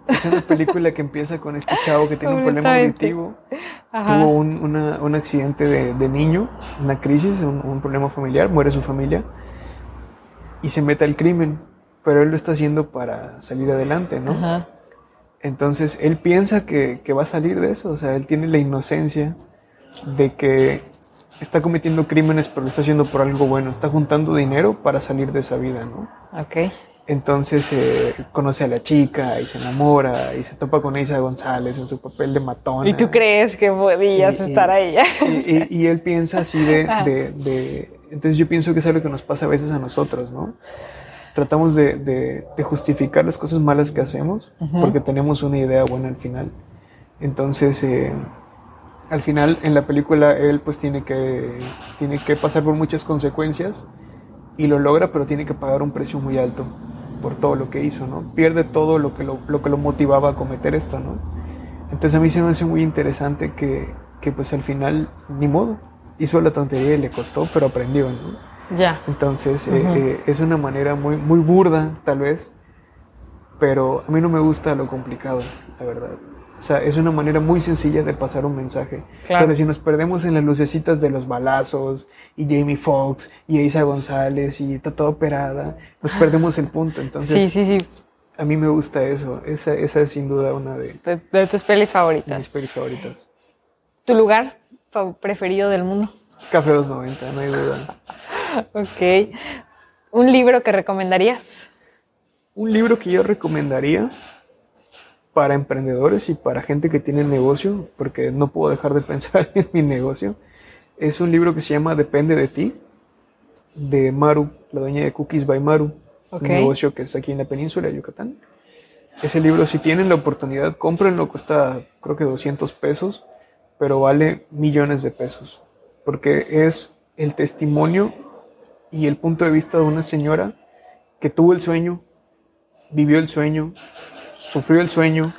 Es una película que empieza con este chavo que tiene un problema auditivo. Tuvo un, accidente de, niño, una crisis, un, problema familiar, muere su familia y se mete al crimen. Pero él lo está haciendo para salir adelante, ¿no? Entonces él piensa que, que va a salir de eso. O sea, él tiene la inocencia de que está cometiendo crímenes, pero lo está haciendo por algo bueno. Está juntando dinero para salir de esa vida, ¿no? Ok. Entonces eh, conoce a la chica y se enamora y se topa con Isa González en su papel de matona. ¿Y tú crees que podías estar ahí? Y, él piensa así de, Entonces yo pienso que es algo que nos pasa a veces a nosotros, ¿no? Tratamos de, justificar las cosas malas que hacemos porque tenemos una idea buena al final. Entonces, eh, al final en la película él pues tiene que, tiene que pasar por muchas consecuencias y lo logra, pero tiene que pagar un precio muy alto por todo lo que hizo, ¿no? Pierde todo lo que lo, lo que lo motivaba a cometer esto, ¿no? Entonces a mí se me hace muy interesante que, que pues al final, ni modo, hizo la tontería y le costó, pero aprendió, ¿no? Ya. Entonces eh, eh, es una manera muy, muy burda, tal vez, pero a mí no me gusta lo complicado, la verdad. O sea, es una manera muy sencilla de pasar un mensaje. Claro. Pero si nos perdemos en las lucecitas de los balazos y Jamie Foxx y Isa González y está toda operada, nos perdemos el punto. Entonces, sí, sí, sí. A mí me gusta eso. Esa, esa es sin duda una de, de, tus pelis favoritas. Mis pelis favoritas. ¿Tu lugar preferido del mundo? Café 290, no hay duda. Ok. ¿Un libro que recomendarías? Un libro que yo recomendaría para emprendedores y para gente que tiene negocio, porque no puedo dejar de pensar en mi negocio. Es un libro que se llama Depende de ti, de Maru, la dueña de Cookies by Maru, un negocio que está aquí en la península de Yucatán. Ese libro, si tienen la oportunidad, cómprenlo, cuesta creo que 200 pesos, pero vale millones de pesos, porque es el testimonio y el punto de vista de una señora que tuvo el sueño, vivió el sueño, sufrió el sueño,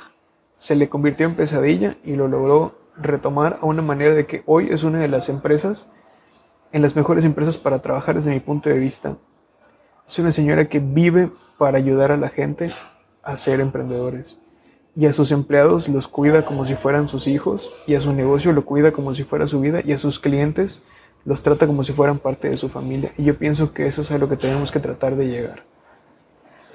se le convirtió en pesadilla y lo logró retomar a una manera de que hoy es una de las empresas, en las mejores empresas para trabajar desde mi punto de vista. Es una señora que vive para ayudar a la gente a ser emprendedores. Y a sus empleados los cuida como si fueran sus hijos, y a su negocio lo cuida como si fuera su vida, y a sus clientes los trata como si fueran parte de su familia. Y yo pienso que eso es a lo que tenemos que tratar de llegar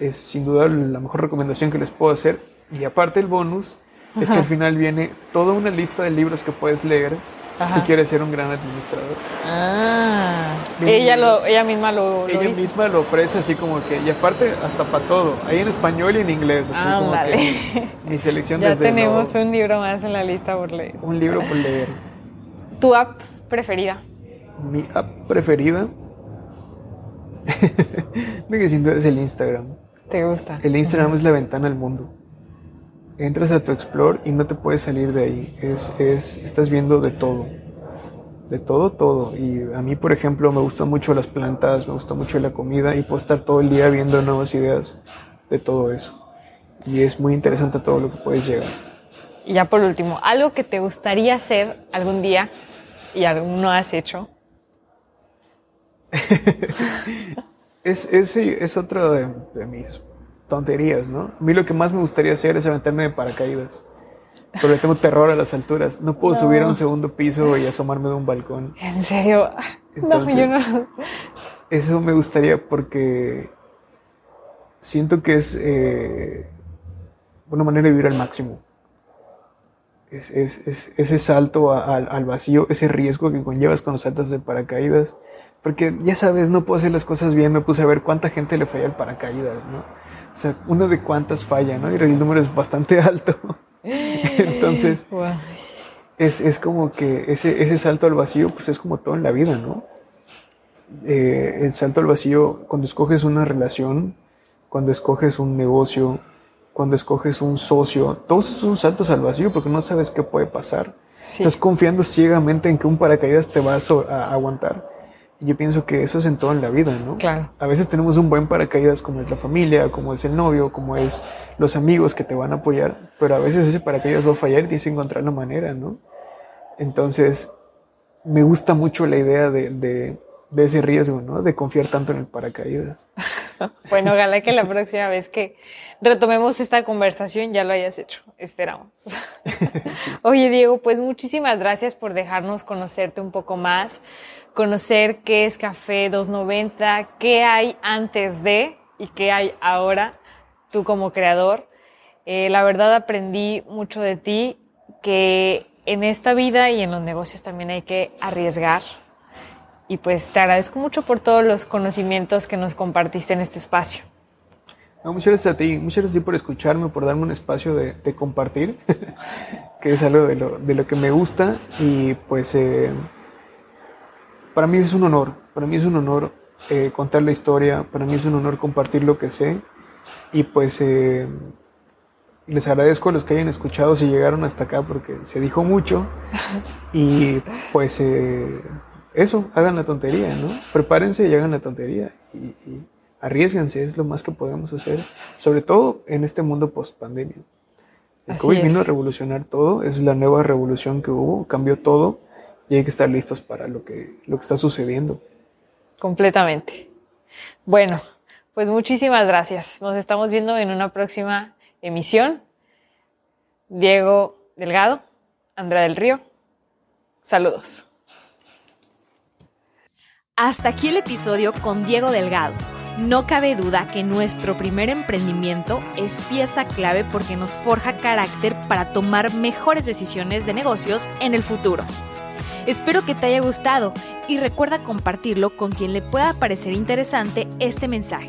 es sin duda la mejor recomendación que les puedo hacer. Y aparte el bonus es que al final viene toda una lista de libros que puedes leer si quieres ser un gran administrador. Ah, ella, lo, ella misma lo, Ella misma lo ofrece así como que, y aparte hasta para todo, ahí en español y en inglés, así como que mi selección Ya tenemos un libro más en la lista por leer. Un libro por leer. ¿Tu app preferida? Mi app preferida. Me sin duda es el Instagram. ¿Te gusta? El Instagram es la ventana al mundo. Entras a tu Explore y no te puedes salir de ahí. Es, es, estás viendo de todo. De todo, todo. Y a mí, por ejemplo, me gustan mucho las plantas, me gusta mucho la comida y puedo estar todo el día viendo nuevas ideas de todo eso. Y es muy interesante todo lo que puedes llegar. Y ya por último, algo que te gustaría hacer algún día y aún no has hecho. es, es, es otra de, mis tonterías, ¿no? A mí lo que más me gustaría hacer es aventarme de paracaídas. Porque tengo terror a las alturas. No puedo subir a un segundo piso y asomarme de un balcón. ¿En serio? no, yo no. Eso me gustaría porque siento que es eh, una manera de vivir al máximo. Es, es, ese salto al vacío, ese riesgo que conllevas cuando saltas de paracaídas porque ya sabes, no puedo hacer las cosas bien, me puse a ver cuánta gente le falla el paracaídas, ¿no? O sea, uno de cuántas falla, ¿no? Y el número es bastante alto. Entonces, es, es, como que ese, ese salto al vacío, pues es como todo en la vida, ¿no? Eh, el salto al vacío, cuando escoges una relación, cuando escoges un negocio, cuando escoges un socio, todos esos son saltos al vacío porque no sabes qué puede pasar. Estás confiando ciegamente en que un paracaídas te va a aguantar y yo pienso que eso es en todo en la vida, ¿no? Claro. A veces tenemos un buen paracaídas como es la familia, como es el novio, como es los amigos que te van a apoyar, pero a veces ese paracaídas va a fallar y tienes que encontrar la manera, ¿no? Entonces, me gusta mucho la idea de, de, de ese riesgo, ¿no? De confiar tanto en el paracaídas. Bueno, ojalá que la próxima vez que retomemos esta conversación ya lo hayas hecho. Esperamos. Oye, Diego, pues muchísimas gracias por dejarnos conocerte un poco más, conocer qué es Café 290, qué hay antes de y qué hay ahora, tú como creador. Eh, la verdad aprendí mucho de ti, que en esta vida y en los negocios también hay que arriesgar. Y pues te agradezco mucho por todos los conocimientos que nos compartiste en este espacio. muchas gracias a ti, muchas gracias por escucharme, por darme un espacio de, compartir, que es algo de lo, de lo, que me gusta. Y pues eh, para mí es un honor, para mí es un honor eh, contar la historia, para mí es un honor compartir lo que sé. Y pues eh, les agradezco a los que hayan escuchado si llegaron hasta acá porque se dijo mucho. Y pues eso, hagan la tontería, ¿no? Prepárense y hagan la tontería. Y, y arriesganse, es lo más que podemos hacer, sobre todo en este mundo post pandemia. El COVID vino a revolucionar todo, es la nueva revolución que hubo, cambió todo y hay que estar listos para lo que, lo que está sucediendo. Completamente. Bueno, pues muchísimas gracias. Nos estamos viendo en una próxima emisión. Diego Delgado, Andrea del Río. Saludos. Hasta aquí el episodio con Diego Delgado. No cabe duda que nuestro primer emprendimiento es pieza clave porque nos forja carácter para tomar mejores decisiones de negocios en el futuro. Espero que te haya gustado y recuerda compartirlo con quien le pueda parecer interesante este mensaje.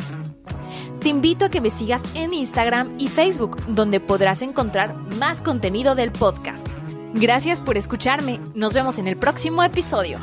Te invito a que me sigas en Instagram y Facebook, donde podrás encontrar más contenido del podcast. Gracias por escucharme. Nos vemos en el próximo episodio.